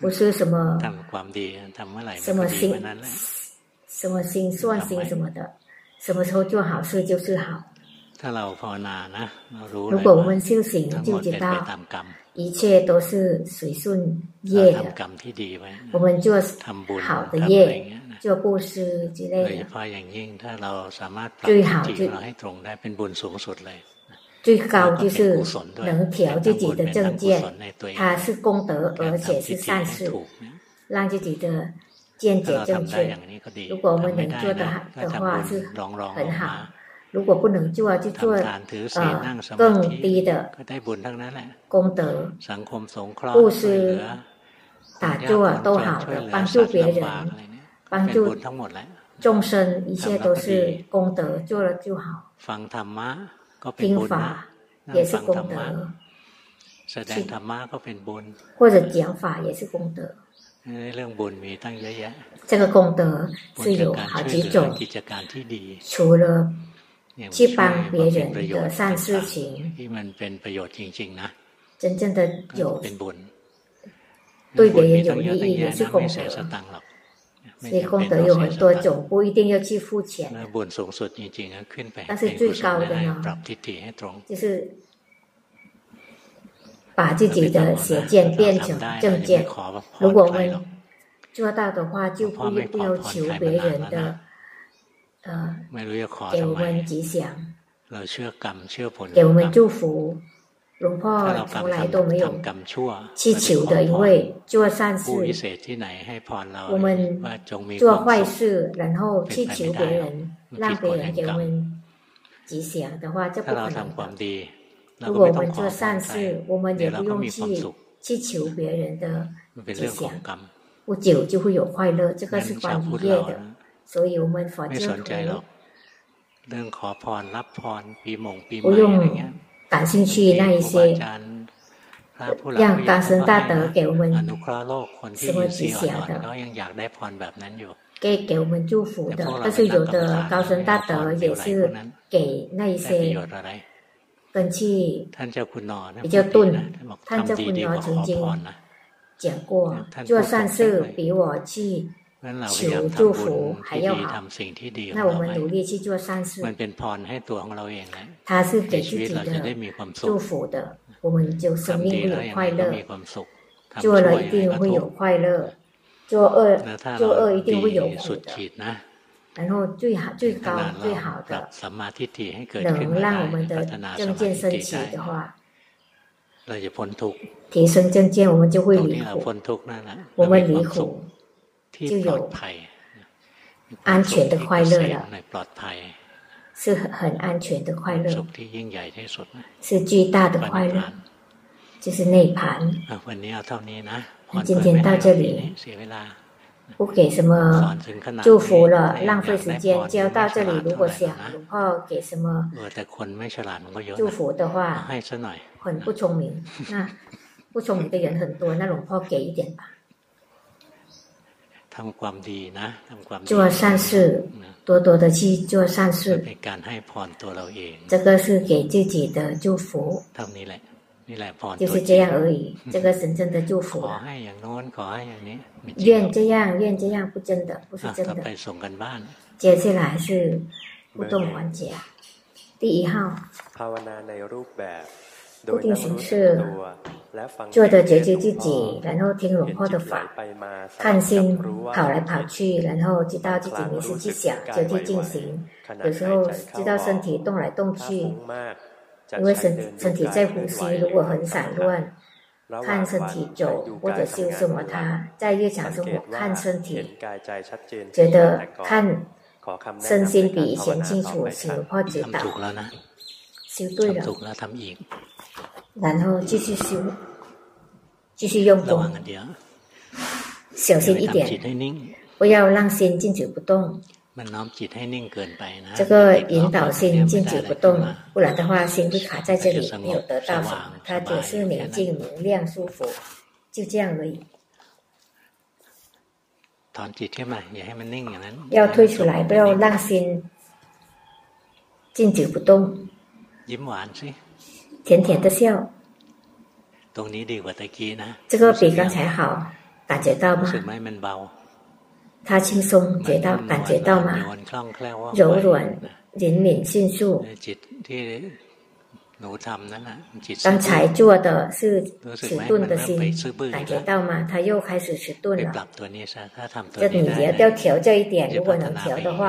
不是什么什么心什么心算心什么的，什么时候做好事就是好。如果我们修行，就知道。一切都是随顺业的，我们做好的业，做布施之类的，最好就最高就是能调自己的正见，它是功德，而且是善事，让自己的见解正确。如果我们能做的的话，是很好。如果不能做，就做呃更低的功德，布施、打坐都好的，帮助别人，帮助众生，一切都是功德，做了就好。听法也是功德，或者讲法也是功德。这个功德是有好几种，除了。去帮别人的善事情，真正的有对别人有利益也是功德。所以功德有很多种，不一定要去付钱。但是最高的呢，就是把自己的邪见变成正见。如果我们做到的话，就不不要求别人的。 呃，ไม่รู้จะขอ 给 ทำ 我 ไม 们吉祥， เราเชื่อกรรมเชื่อผล 给我 ของกร 们 รม 祝福。หลวงพ่อ ถ้าเรากรร 从 ม 来都没 ทำ 有 ทำกรรมชั่ว 祈求的，因为做善 ผู้วิ 事 เศษที่ไหนให้พรเรา 我们 ว่าจงมีค 做 วาม 坏 สุข 事，然后去求别人，让别人给我们吉祥的话，这 ถ้า 不 เรา 可能 ทำความ 的。 ดีเรา 如 ก็ 果 ไม่ 我 ต้อง 们 ขอ 做 พร 善 ใคร 事，我们 เดี๋ 也 ยวเรา 不 ก็ 用 มีความ 去 สุข 去求别人的 มันเป็น 吉 เรื่องของ 祥， กรรม 不久就会有快乐，这个 งั้น 是 ชาว 关 พุทธ 于业 เรา 的 นะ 所以我们佛 ไม่ 教 สนใจหรอก 徒 เรื่องขอพรรับพรปีมงปีให 不 ม่อะไรเงี้ 用 ย 感兴趣那一 ครูบา 些 อาจารย์พระผู้หลัก 让 ผู้ใหญ่ 大神大德给我 อ 们 นุเคราะห์โลกคนที่ 什么 อินทรีย์ 吉 อ่ 祥 อน 的 ๆเขายังอยากได้พรแบบนั้นอยู่ 给给我们祝福的，但是有的高僧大德也是给那一 ได้ประ 些 โยชน์อะไร 根器 ท่านเจ้าคุณนอนะ 比较钝 นะท่านบอก ท่านเจ้า ทำ คุณ ดี น ๆ อก ว่าข 曾 อ 经 พรนะ 讲过，做善事比我去 求祝福还要好。那我们努力去做善事，它是给自己的祝福的，我们就生命会有快乐。做了一定会有快乐，做恶做恶一定会有苦的。然后最好最高最好的，能让我们的正见升起的话。提升正见，我们就会离苦。我们离苦。就 ปลอด 有 ภัย 安全的快乐了 ในปลอดภัย 是很安全的快 สุ 乐 ข，ที่ยิ่งใหญ่ที่สุดนะ 是巨大的 วัน 快 นิพ 乐 พาน 就是内盘， อ่ะวันนี้เอาเท่านี้นะ 那今天到这里 เสียเวลา 不给什 สอ 么 นถึงขนาด 祝福了， นี้ 浪费时间，教到这里，如果想 นะ หลวงพ่อ给什么 เออแต่คนไม่ฉลาดมันก็เยอะ 祝 นะ 福的话， ให้ซะหน่อย 很不聪明，那不聪明的人很多，那หลวงพ่อ给一点吧。 ทำความดีนะทำความดี 做善事， นะ 多多的去做善 มัน 事， เป็นการให้พรตัวเราเอง 这个是给自己的祝福， เท่านี้แหละ นี่แหละพร 就 ตัว 是 จริง 这样而已。这个真正的祝 ข 福 อ 了。 ให้อย่างโน้นขอให้อย่างนี้ไม่จริงหร 愿 อก 这样，愿这样，不真的，不是 อ่ะ 真 ต่อไป 的。 ส่งกันบ้าน 接下来是互动环节，第一号 ภาวนาในรูปแบบ โด 固定形式做的觉知自己，然后听轮廓的法，看心跑来跑去，然后知道自己迷失去想，就去进行。有时候知道身体动来动去，因为身身体在呼吸，如果很散乱。看身体走或者修什么，他在日常生活看身体，觉得看身心比以前清楚，轮廓指导修对了。然后继续修，继续用功，小心一点，不要让心静止不动。这个引导心静止不动，不然的话，心会卡在这里，没有得到，它只是宁静、明亮、舒服，就这样而已。要退出来，不要让心静止不动。甜甜的笑。 ตรงนี้ดีกว่าตะกี้นะ 这个比刚才好，感觉到 รู้ 吗 สึก？ไหมมันเบา 它轻松，觉到感觉到 โย 吗？ นคล่องแคล่วว่อง 柔 ไว 软、灵敏、迅速。 จิตที่หนูทำนั่นนะจิต 刚才做的是迟钝的心，感觉到吗？它又开始迟钝 ไป 了 ป。รับตัวนี้ซะถ้าทำตัว 这 นี้ 你 ได้ 也 นะ 要调这一点， จะ 如果 พัฒ 能 นา 调 ไป 的 เยอะ 话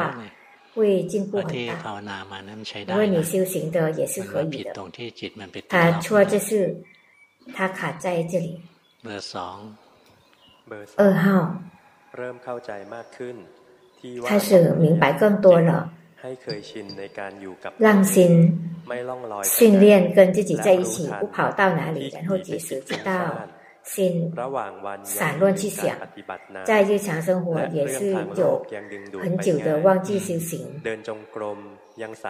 เลย 会进 เพ 步 ราะ 很 ที่ 大。 ภาวนามานั้นมันใช้ได้ 因为你 นะ 修行的也是 มัน 可 มา 以 ผิด 的 ต，รงที่จิตมันไปติด 他 เรา 错就是他卡在这里。 เบอร์สอง เบอร์ส 二 อง 号 เริ่มเข้าใจมากขึ้น ที่ว่า 开始明白更多了， ให้เคยชินในการอยู่กับ 让心 ไม่ล่องลอยไป 训练跟自己在一起，不跑到哪里，然后及时知道 心散乱去想，在日常生活也是有很久的忘记修行，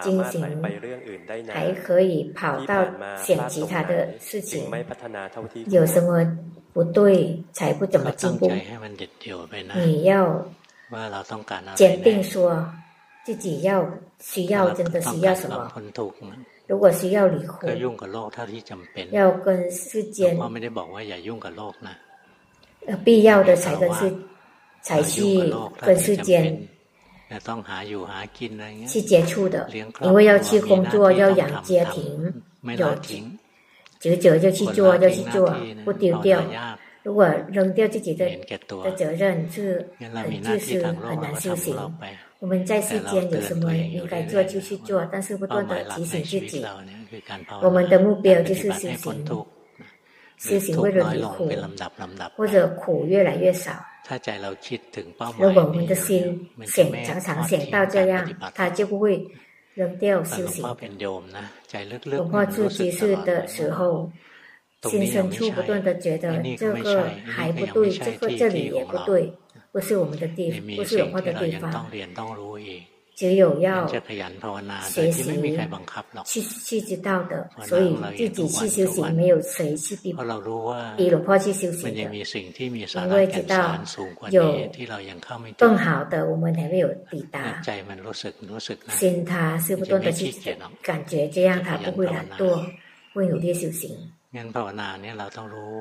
进行还可以跑到想其他的事情，有什么不对才不怎么进步？你要坚定说自己要需要真的需要什么？如果需要离婚要跟世间必要的才跟世才去跟世间去接触的。因为要去工作要养家庭有停久久就去做就去做不丢掉。如果扔掉自己的的责任是很自私很难修行。我们在世间有什么应该做就去做，但是不断的提醒自己，我们的目标就是修行，修行为了离苦，或者苦越来越少。如果我们的心想常常想到这样，他就不会扔掉修行。文化初居士的时候，心深处不断的觉得这个还不对，这个这里也不对。不是我们的地方，不是文化的地方。只有要学习，去去知道的，所以自己去修行，没有谁去逼逼老婆去修行的。因为知道有更好的，我们还没有抵达。心他是不断的去感觉，这样他不会懒惰，会努力修行。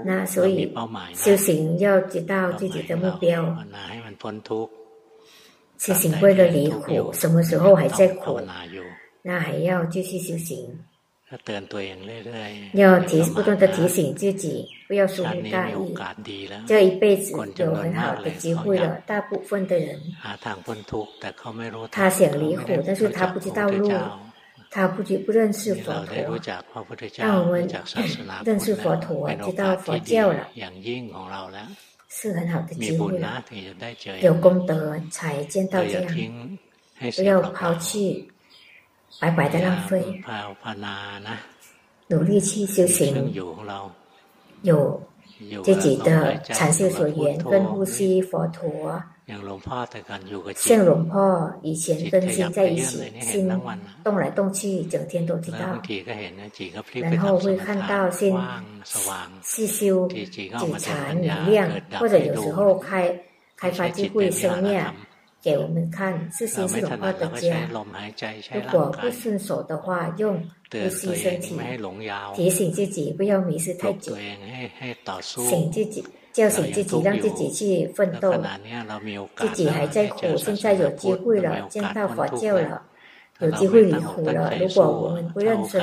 那所以修行要知道自己的目标，修行为了离苦，什么时候还在苦，那还要继续修行。要提不断的提醒自己，不要疏忽大意。这一辈子有很好的机会了，大部分的人，他想离苦，但是他不知道路。他不仅不认识佛陀，但我们认识佛陀，知道佛教了，是很好的机会了。有功德才见到这样，不要抛弃，白白的浪费，努力去修行，有自己的禅修所缘，跟呼吸佛陀。像龙婆以前跟心在一起，心动来动去，整天都知道。然后会看到心细修几禅明亮，或者有时候开开发机会生灭给我们看，是心是龙婆的家。如果不顺手的话，用呼吸身体提醒自己不要迷失太久，醒自己。叫醒自己，让自己去奋斗。自己还在苦，现在有机会了，见到佛教了，有机会离苦了。如果我们不认真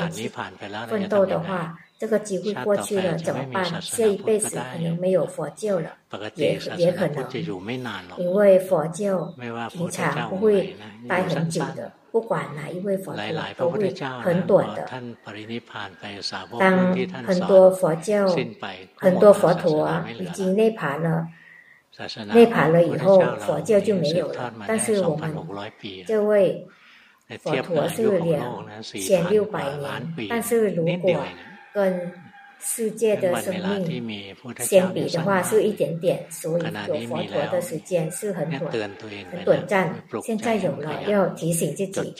奋斗的话，这个机会过去了怎么办？下一辈子可能没有佛教了，也也可能，因为佛教平常不会待很久的。不管哪一位佛陀都会很短的。当很多佛教、很多佛陀已经涅盘了，涅盘了以后，佛教就没有了。但是我们这位佛陀是两千六百年，但是如果跟世界的生命相比的话，是一点点，所以有佛陀的时间是很短、很短暂。现在有了，要提醒自己，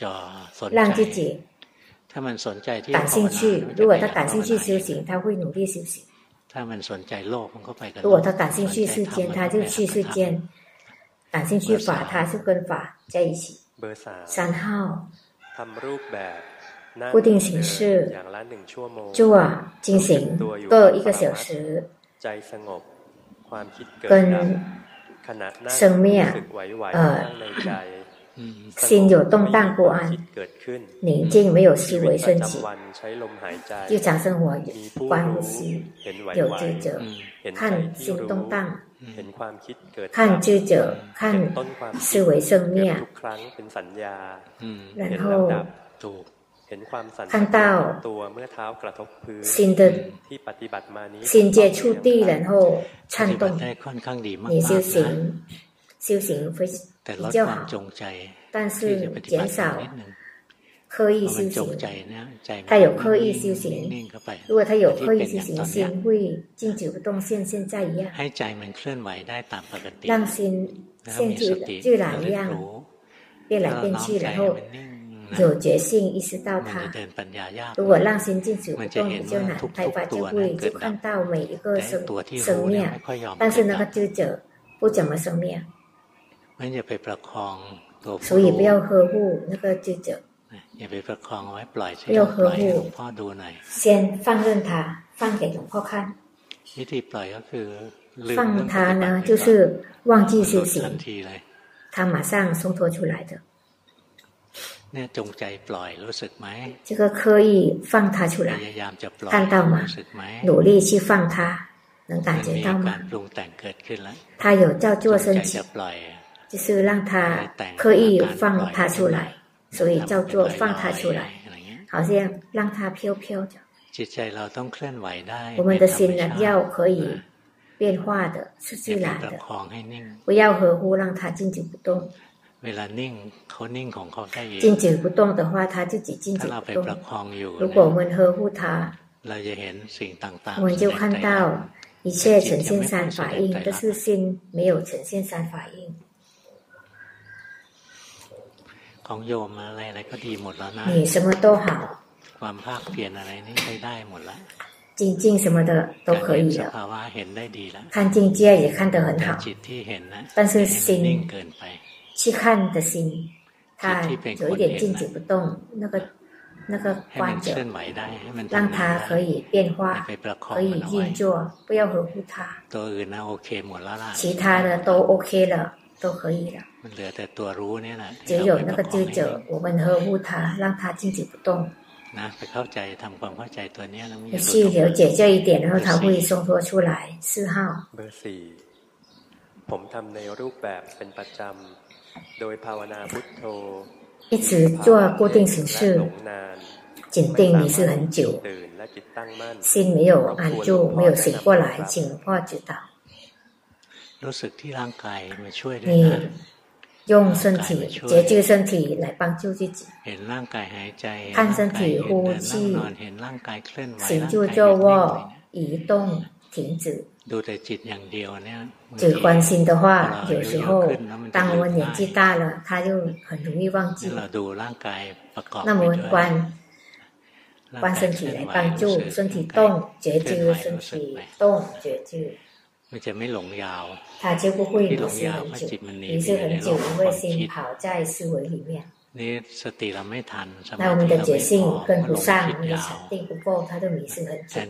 让自己感兴趣。如果他感兴趣修行，他会努力修行。如果他感兴趣世间，他就去世间；感兴趣法，他就跟法在一起。三号。固定形式做进行各一个小时，跟生灭呃心有动荡不安，宁静没有思维升起，日常生活观呼吸，有知者看心动荡，看智者看思维生灭，然后。看到新的新接触地，然后颤动。你修行修行会比较好，但是减少刻意修行。他有刻意修行，如果他有刻意修行，心会静止不动，像现在一样，让心像自自然一样变来变去，然后。有觉性意识到它。如果让心静止不动比较难，开发就会就看到每一个生生命，但是那个智者不怎么生灭，所以不要呵护那个智者，不要呵护，先放任他，放给龙婆看。放他呢，就是忘记修行，他马上松脱出来的。这个刻意放他出来，看到吗？努力去放他，能感觉到吗？他有造作升起，就是让它刻意放它出来，所以叫做放它出来，好像让它飘飘的。我们的心呢，要可以变化的，是自然的，不要呵护，让它静止不动。 静止不动的话，它自己静止不动。如果我们呵护它，我们就看到一切呈现三法印，但是心没有呈现三法印。你什么都好。静静什么的都可以了，看境界也看得很好，但是心 去看的心，它有一点静止不动，那个那个观者，让它可以变化，可以运作，不要呵护它，其他的都 OK 了，都可以了，只有那个知者，我们呵护它，让它静止不动。去了解这一点，然后他会松脱出来。四号。一直做固定形式，紧定你是很久，心没有安住，没有醒过来，请或指导。你。用身体觉知身体来帮助自己，看身体呼气，行住坐卧，移动停止。只关心的话，有时候当我们年纪大了，他就很容易忘记。那么观观身体来帮助身体动，觉知身体动，觉知。他就不会迷失很久，迷失很久，因为心跑在思维里面。那我们的觉性跟不上，我们的禅定不够，他就迷失很久。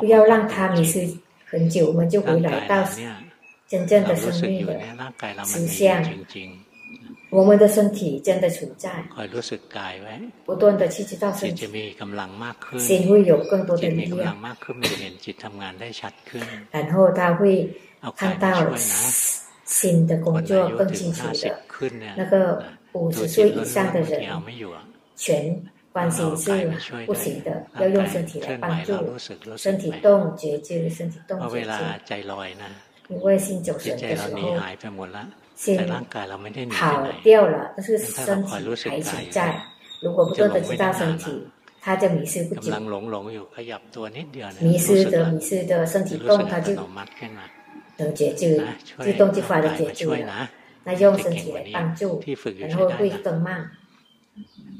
不要让他迷失很久，我们就回来到真正的生命的实相。我们的身体真的存在，不断的去知道身体，心会有更多的力量，然后他会看到心的工作更清楚的。那个五十岁以上的人，全关心是不行的，要用身体来帮助，身体动觉知，身体动觉知，因为心走神的时候。心跑掉了，但是身体还存在。如果不断的知道身体，他就迷失不久。迷失的迷失的身体动，他就得解救，自动自发的解救了。那用身体来帮助，然后会更慢，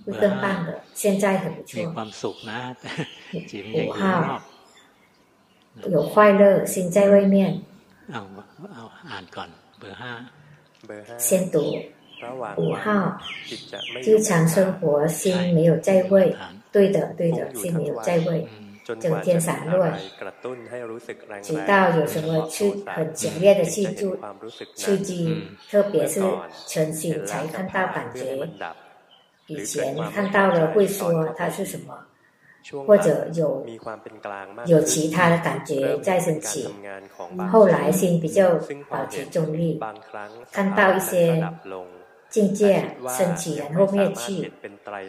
会更棒的。现在很不错。五号有快乐，心在外面。先读五号，日常生活心没有在位，对的对的，心没有在位，整天散乱，直到有什么刺很强烈的刺激，刺激，特别是晨醒才看到感觉，以前看到了会说它是什么。或者有有其他的感觉在升起，后来心比较保持中立，看到一些境界升起然后灭去，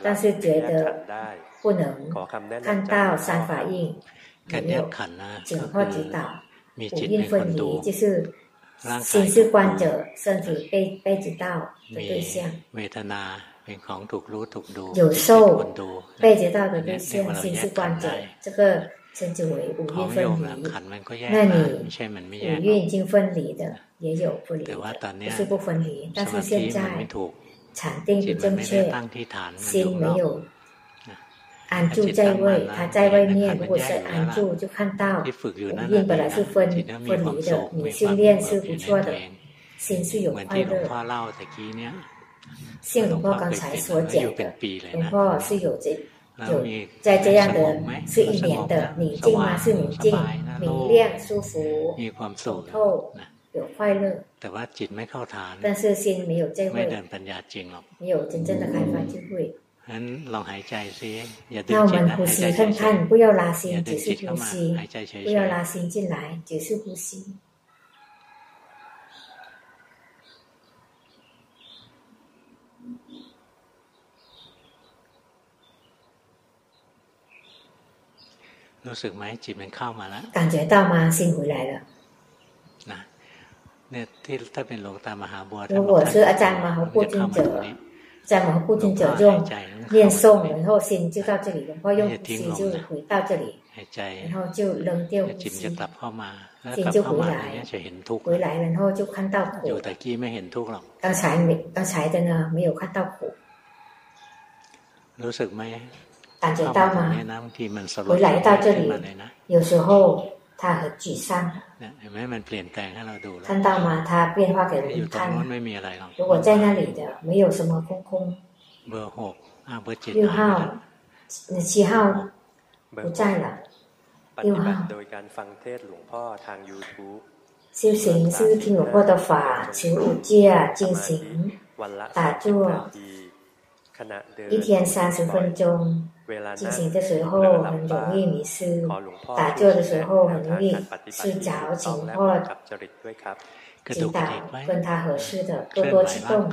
但是觉得不能看到三法印，没有请或指导，五蕴分离就是心是观者，身体被被知道的对象。有受被知道的对象，心是观者，这个称之为五蕴分离。那你五蕴已经分离的，也有分离的，不是不分离。但是现在禅定不正确，心没有安住在位，它在外面。如果是安住，就看到五蕴本来是分分离的，你训练是不错的，心是有快乐。像龙婆刚才所讲的，龙婆是有这有在这样的是一年的宁静吗？是宁静、明亮、舒服、通透、有快乐。但是心没有智慧，没有真正的开发智慧。 งั้นลองหายใจซิอย่าดึงจิตนะหายใจ看看不要拉伸只是呼吸หายใจเฉยๆ不要拉伸进来只是呼吸รู้สึกไหมจิตมันเข้ามาแล้ว感觉到吗心回来了นะเนี่ยที่ถ้าเป็นหลวงตามหาบัว如果是อาจารย์มหาบัว尊者在我们固定者用念诵，然后心就到这里，然后用呼吸就回到这里，然后就扔掉呼吸，心就回来，回来然后就看到苦。刚才没刚才的呢，没有看到苦。感觉到吗？回来到这里，有时候。他很沮丧。看到吗？他变化给我们看。如果在那里的没有什么空空。六号，那七号不在了。六号。修行是听我的法，求五戒进行打坐， 一天三十分钟。进行的时候很容易迷失，打坐的时候很容易睡着，请或指导跟他合适的，多多去动，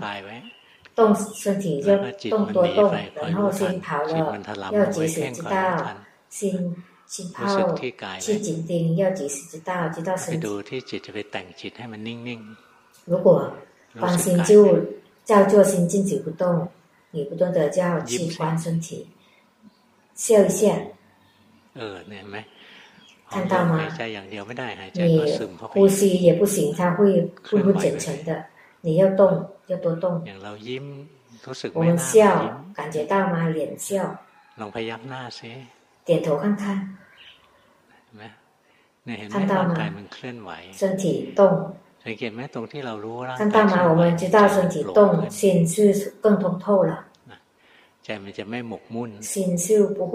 动身体就动多动，然后心跑了要及时知道，心心泡去紧盯要及时知道，知道身体。如果关心就叫做心静止不动，你不断的叫器官身体。笑一下，看到吗？你呼吸也不行，它会昏昏沉沉的。你要动，要多动。我们笑，感觉到吗？脸笑。点头看看。看到吗？身体动。看到吗？我们知道身体动，心是更通透了。 ใจมันจะไม่หมกมุ่น心就不会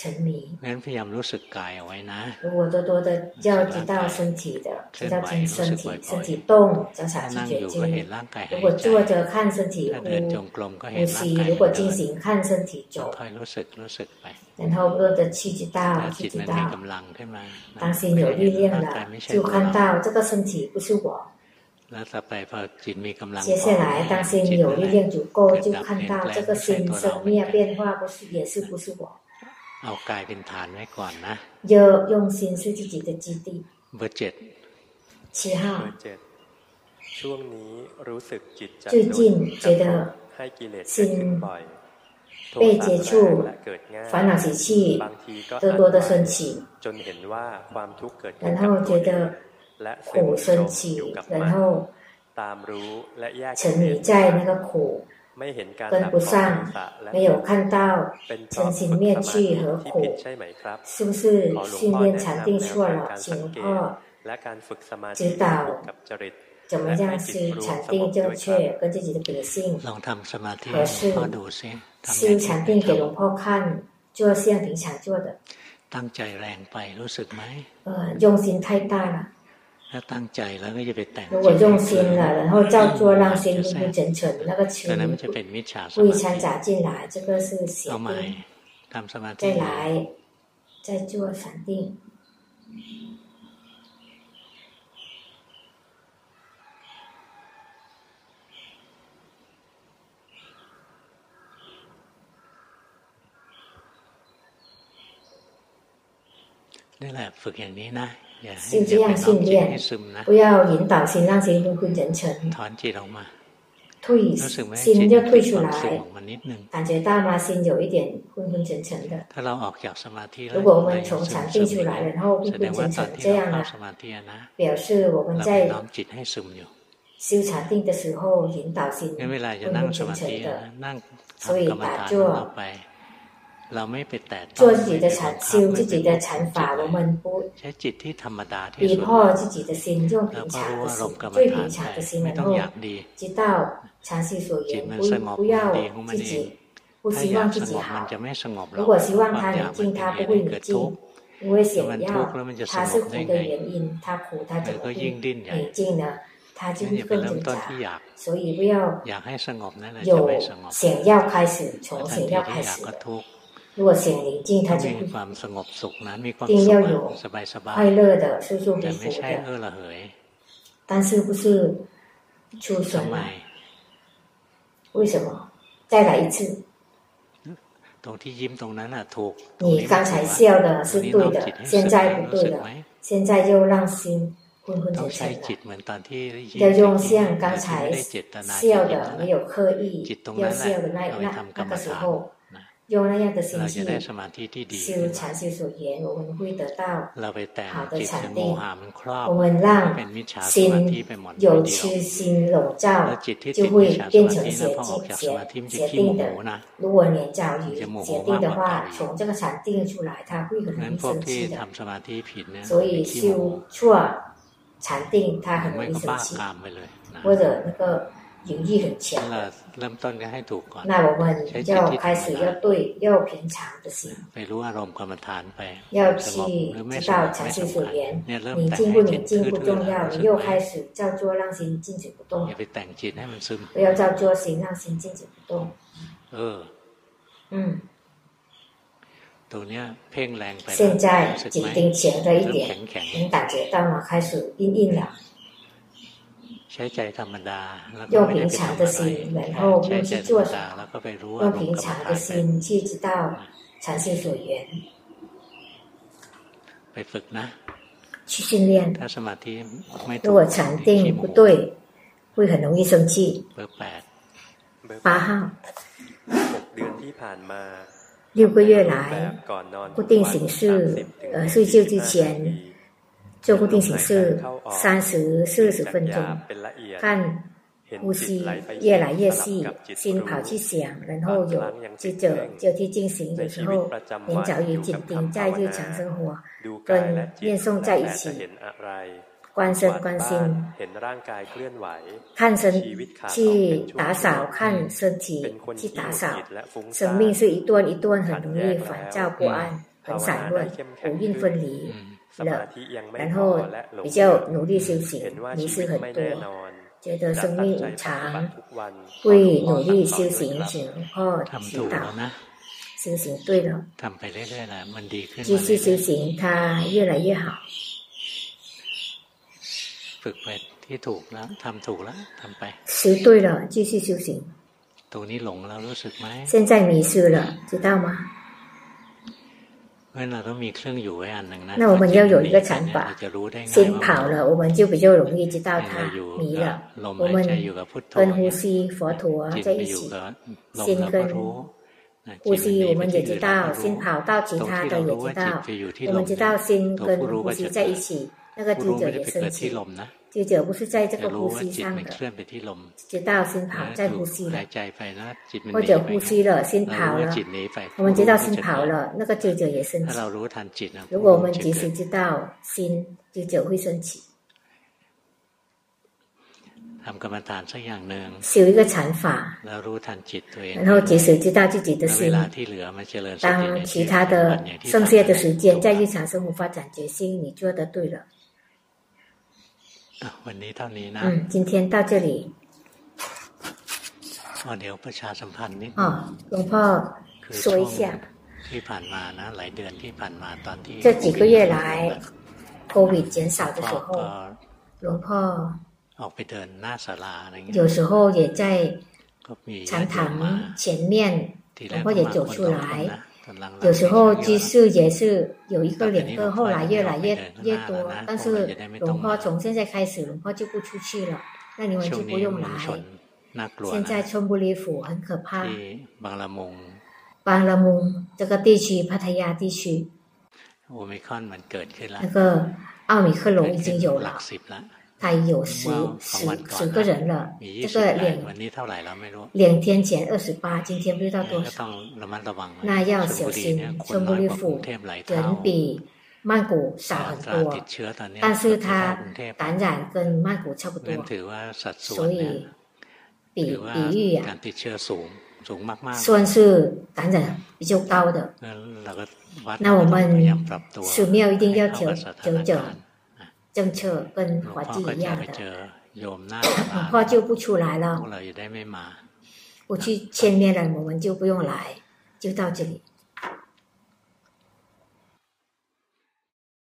沉迷งั้นพยายามรู้สึกกายเอาไว้นะ如果多多的要知道身体的知道听身体身体动常常去觉知如果坐着看身体呼吸如果进行看身体走รู้สึกรู้สึกไป然后多的去知道去知道当心有力量了就看到这个身体不是我 接下来，当心有力量足够，就看到这个心生灭变化，不是也是不是我。要用心是自己的基地。七号。最近觉得心被接触，烦恼习气多多的升起，然后觉得。苦升起，然后沉迷在那个苦，跟不上，没有看到真心灭去和苦，是不是训练禅定错了？请破指导怎么样是禅定正确，跟自己的本性合适，修禅定给龙婆看，做像平常做的。 呃，用心太大了。如果用心了，然后照做，让心昏昏沉沉，那个情会掺杂进来，这个是邪定。再来，再做禅定。นี่แหละฝึกอย่างนี้นะ 就这样训练，不要引导心，让心昏昏沉沉。退心就退出来，感觉到吗？心有一点昏昏沉沉的。如果我们从禅定出来，然后昏昏沉沉，这样呢，表示我们在修禅定的时候引导心昏昏沉沉的，所以打坐。做自己的禅修自己的禅法，我们不逼迫自己的心，用平常的心，最平常的心，然后知道禅师所言，不不要自己不希望自己好。如果希望他宁静，他不会宁静，因为想要他是苦的原因，他苦他就不会宁静了，他就会更挣扎。所以不要有想要开始，从想要开始。如果想宁静，他就一定要有快乐的、舒舒服服的。但是不是出神？为什么？再来一次。你刚才笑的是对的，现在不对了，现在又让心昏昏沉沉的。要用像刚才笑的没有刻意要笑的那那那个时候。用那样的心去修禅修所缘，我们会得到好的禅定。我们让心有痴心笼罩，就会变成邪定邪定的。如果念教与邪定的话，从这个禅定出来，他会很容易生气的。所以修错禅定，他很容易生气，或者那个。情绪很强，那我们要开始要对要平常的心，要去知道禅修所缘，你进不你进不重要，你又开始叫做让心静止不动，不要叫做心让心静止不动。嗯，现在紧盯前的一点，能感觉到吗？开始硬硬了。用平常的心，然后用去做用平常的心去知道禅修所缘，去训练。如果禅定不对，会很容易生气。八号，六个月来，固定形式，呃，睡觉之前。做固定形式三十四十分钟，看呼吸越来越细，心跑去想，然后有接着交替进行，有时候连早与紧盯在日常生活跟念诵在一起，观身观心，看身去打扫，看身体去打扫，生命是一段一段，很容易烦躁不安，很散乱，五蕴分离。了，然后比较努力修行，迷失很多，觉得生命无常，会努力修行，只或祈祷，修行对了，继续修行，它越来越好。修对了，继续修行。现在迷失了，知道吗？那我们要有一个禅法，心跑了，我们就比较容易知道它迷了。我们跟呼吸佛陀在一起，心跟呼吸，我们也知道；心跑到其他的也知道。我们知道心跟呼吸在一起，那个知者也生气。知者不是在这个呼吸上的，知道心跑在呼吸了，或者呼吸了，心跑了，我们知道心跑了，那个知者也生气。如果我们及时知道心，知者会生气。修一个禅法，然后及时知道自己的心。当其他的剩下的时间在日常生活发展决心，你做的对了。 嗯，今天到这里。哦，龙婆说一下。这几个月来，COVID 减少的时候，龙婆有时候也在禅堂前面，龙婆也走出来。 有时候技术也是有一个两个，后来越来越越多。但是龙婆从现在开始，龙婆就不出去了，那你们就不用来。现在春布里府很可怕，巴拉蒙。这个地区，帕塔亚地区，那个奥米克隆已经有了。他有十十十个人了，这个两两天前二十八，今天不知道多少。那要小心，春布里府人比曼谷少很多，但是他感染跟曼谷差不多，所以比比喻啊，算是感染比较高的。那我们寺庙一定要调调整。政策跟环境一样的，我怕就不出来了。我去见面了，我们就不用来，就到这里。